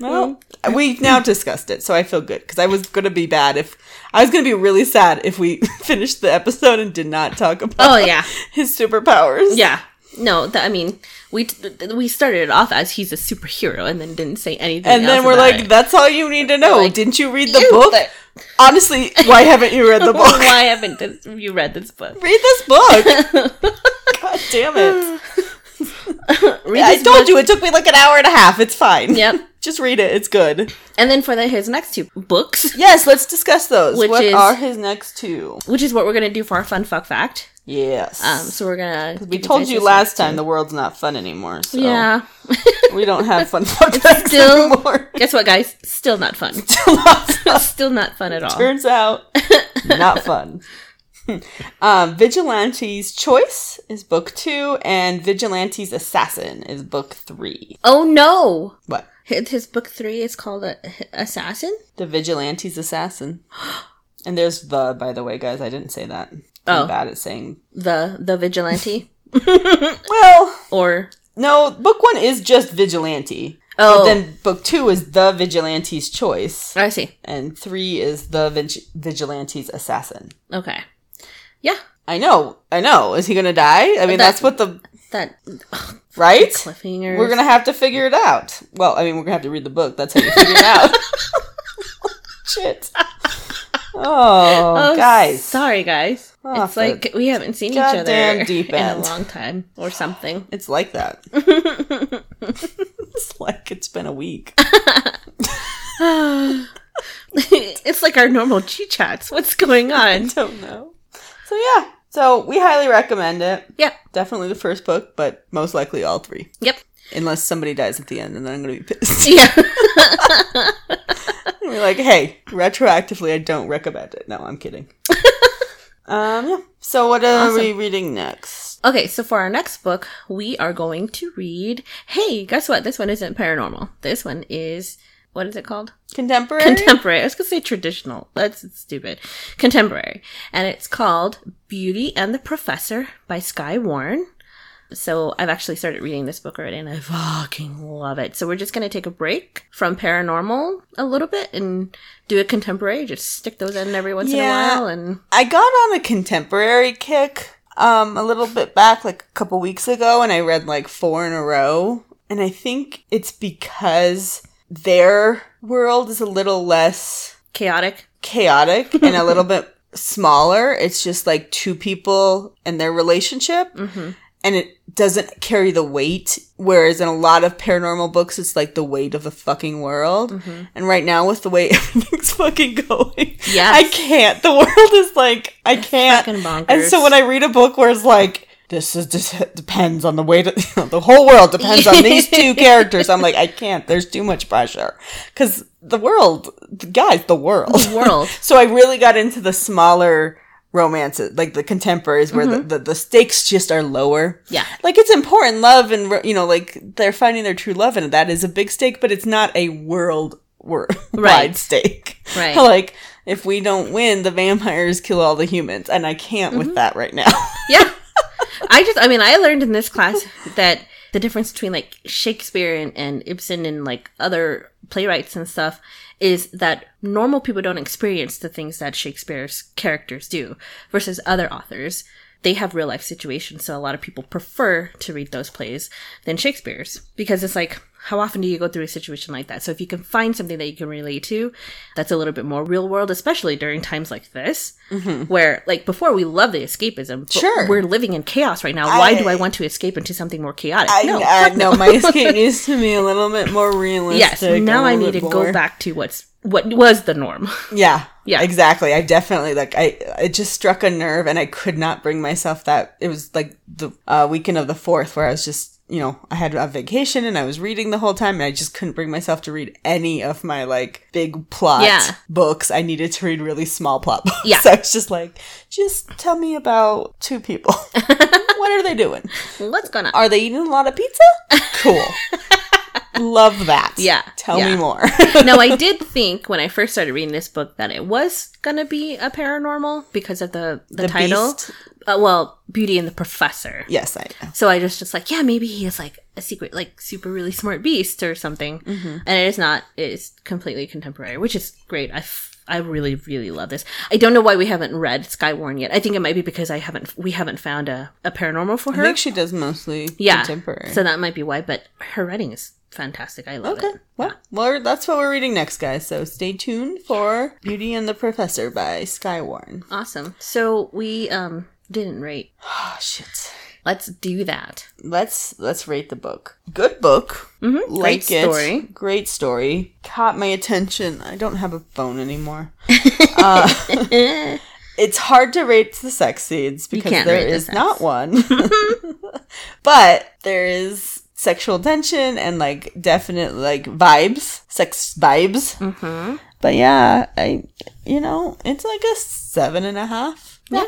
Well, we've now discussed it, so I feel good because I was going to be bad if I was going to be really sad if we finished the episode and did not talk about Oh, yeah. his superpowers. Yeah. No, th- I mean, we we started it off as he's a superhero, and then didn't say anything. And then we're like, it. that's all you need to know. Like, Didn't you read the You- book? Honestly, why haven't you read the book? Why haven't this- you read this book? Read this book. God damn it. I told book. you it took me like an hour and a half. It's fine. Yep. Just read it. It's good. And then for the, his next two books, Yes, let's discuss those. Which what is- are his next two? which is what we're gonna do for our fun fuck fact. Yes. Um, so we're gonna. we told you last time the world's not fun anymore. So Yeah. we don't have fun facts still- anymore. Guess what, guys? Still not fun. Still not fun at all. Turns out, not fun. um, Vigilante's Choice is book two, and Vigilante's Assassin is book three. Oh no! What? His, his book three is called a, Assassin. The Vigilante's Assassin. And there's the, by the way, guys. I didn't say that. Oh. Bad at saying. The the vigilante Well, or no, book one is just Vigilante. oh then book two is The Vigilante's Choice. I see. And three is The Vig- Vigilante's Assassin. Okay. Yeah, I know, I know. Is he gonna die? I mean, That- that's what the. that Right? cliffhanger. We're gonna have to figure it out. Well, I mean, we're gonna have to read the book. That's how you figure it out. Shit. Oh, oh, guys. Sorry, guys. Oh, it's like we haven't seen each other deep in a long time or something. It's like that. it's like it's been a week. it's like our normal G chats. What's going on? I don't know. So yeah. So we highly recommend it. Yep. Definitely the first book, but most likely all three. Yep. Unless somebody dies at the end, and then I'm gonna be pissed. Yeah. We're like, hey, retroactively, I don't recommend it. No, I'm kidding. Um, yeah. So what are Awesome. we reading next? okay, so for our next book, we are going to read. Hey, guess what? This one isn't paranormal. This one is what is it called? Contemporary. Contemporary. I was gonna say traditional. That's stupid. Contemporary. And it's called Beauty and the Professor by Skye Warren. So I've actually started reading this book already and I fucking love it. So we're just gonna take a break from paranormal a little bit and do a contemporary. Just stick those in every once Yeah. in a while and I got on a contemporary kick um a little bit back, like a couple weeks ago, and I read like four in a row. And I think it's because their world is a little less chaotic. chaotic and a little bit smaller. It's just like two people and their relationship. And it doesn't carry the weight. Whereas in a lot of paranormal books, it's like the weight of the fucking world. And right now, with the way everything's fucking going, Yes. I can't. The world is like, I can't. And so when I read a book where it's like, this is just depends on the way to, you know, the whole world depends on these two characters. I'm like, I can't. There's too much pressure. Cause the world, guys, the world. World. So I really got into the smaller romances, like the contemporaries, where the, the, the stakes just are lower. Mm-hmm. Yeah. Like it's important, love, and you know, like they're finding their true love, and that is a big stake, but it's not a world wor- Right. wide stake. Right. Like if we don't win, the vampires kill all the humans, and I can't Mm-hmm. with that right now. yeah. I just, I mean, I learned in this class that the difference between like Shakespeare and, and Ibsen and like other playwrights and stuff is that normal people don't experience the things that Shakespeare's characters do versus other authors. They have real life situations, so a lot of people prefer to read those plays than Shakespeare's because it's like, how often do you go through a situation like that? So if you can find something that you can relate to, that's a little bit more real world, especially during times like this, where like before we love the escapism, Sure. we're living in chaos right now. Why do I want to escape into something more chaotic? I no, I fuck know my escape needs to be a little bit more realistic. yes. Now I need to bit go back to what's what was the norm. Yeah. Yeah. Exactly. I definitely like I it just struck a nerve and I could not bring myself that it was like the uh, weekend of the 4th where I was just, you know, I had a vacation and I was reading the whole time and I just couldn't bring myself to read any of my like big plot Yeah. books. I needed to read really small plot books. Yeah. So I was just like, just tell me about two people. what are they doing? What's going on? Are they eating a lot of pizza? Cool. Love that. Yeah. Tell Yeah. me more. now I did think when I first started reading this book that it was gonna be a paranormal because of the the, The title. Uh, well, Beauty and the Professor. yes, I know. So I just just like, yeah, maybe he is like a secret, like super really smart beast or something. Mm-hmm. And it is not. It is completely contemporary, which is great. I, f- I really really love this. I don't know why we haven't read Skye Warren yet. I think it might be because I haven't we haven't found a, a paranormal for her. I think she does mostly yeah, contemporary. so that might be why. But her writing is fantastic. I love Okay. it. Well, well, that's what we're reading next, guys. So stay tuned for Beauty and the Professor by Skye Warren. Awesome. So we um didn't rate Oh, shit. Let's do that. Let's let's rate the book. Good book. Mm-hmm. Like Great it. story. Great story. Caught my attention. I don't have a phone anymore. uh, it's hard to rate the sex scenes because there is not the not one. but there is sexual tension and like definite like vibes, sex vibes. Mm-hmm. But yeah, I you know it's like a seven and a half. Yeah.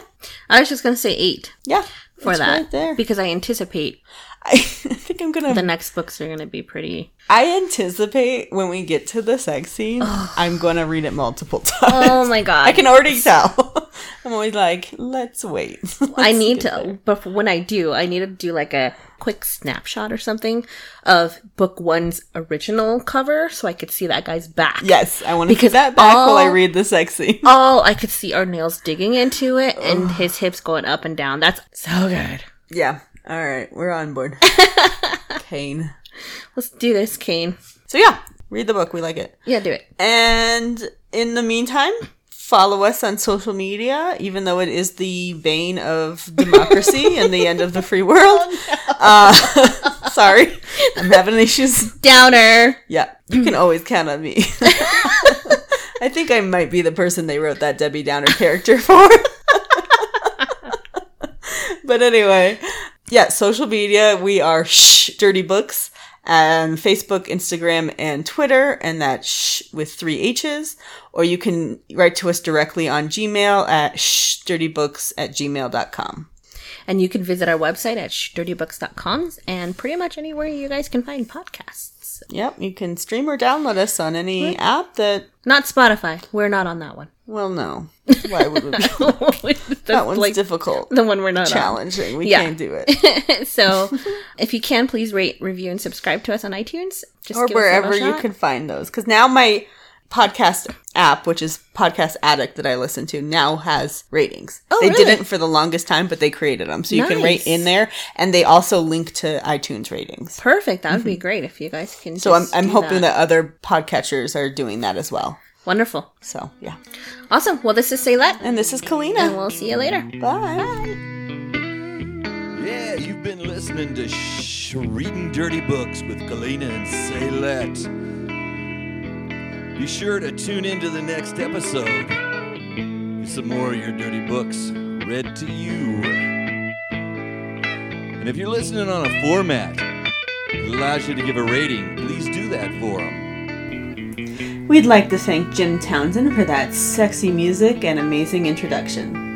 I was just gonna say eight Yeah, for it's that right there. because I anticipate I think I'm gonna the next books are gonna be pretty. I anticipate when we get to the sex scene, I'm going to read it multiple oh times. Oh my god! I can already tell. I'm always like, let's wait. I Let's need to, there. but when I do, I need to do like a quick snapshot or something of book one's original cover so I could see that guy's back. Yes, I want to Because get that back while I read the sex scene. All I could see are nails digging into it and his hips going up and down. That's so good. Yeah. All right, we're on board. Kane. Let's do this, Kane. So yeah, read the book. We like it. Yeah, do it. And in the meantime, follow us on social media, even though it is the bane of democracy and the end of the free world. uh, sorry, I'm having issues. Downer. Yeah, you can always count on me. I think I might be the person they wrote that Debbie Downer character for. but anyway, yeah, social media, we are shh dirty books and Facebook, Instagram, and Twitter, and that shh with three H's. Or you can write to us directly on Gmail at shdirtybooks at gmail.com. And you can visit our website at dirtybooks.com and pretty much anywhere you guys can find podcasts. Yep, you can stream or download us on any app that, Not Spotify. We're not on that one. well, no. Why would we be? That one's like difficult. the one we're not on. challenging. We Yeah. can't do it. so if you can please rate review and subscribe to us on itunes just or give us a wherever you can find those. Because now my podcast app, which is Podcast Addict that I listen to, now has ratings. Oh, they really? didn't for the longest time, but they created them. So you can rate in there, and they also link to iTunes ratings. perfect that would be great if you guys can Mm-hmm. So I'm, I'm do hoping that. other podcatchers are doing that as well. wonderful So yeah. awesome well this is Saylet And this is Kalina. and we'll see you later Bye. Yeah, you've been listening to Shh, Reading Dirty Books with Galena and Saylet. Be sure to tune into the next episode. Get some more of your dirty books read to you. And if you're listening on a format that allows you to give a rating, please do that for them. We'd like to thank Jim Townsend for that sexy music and amazing introduction.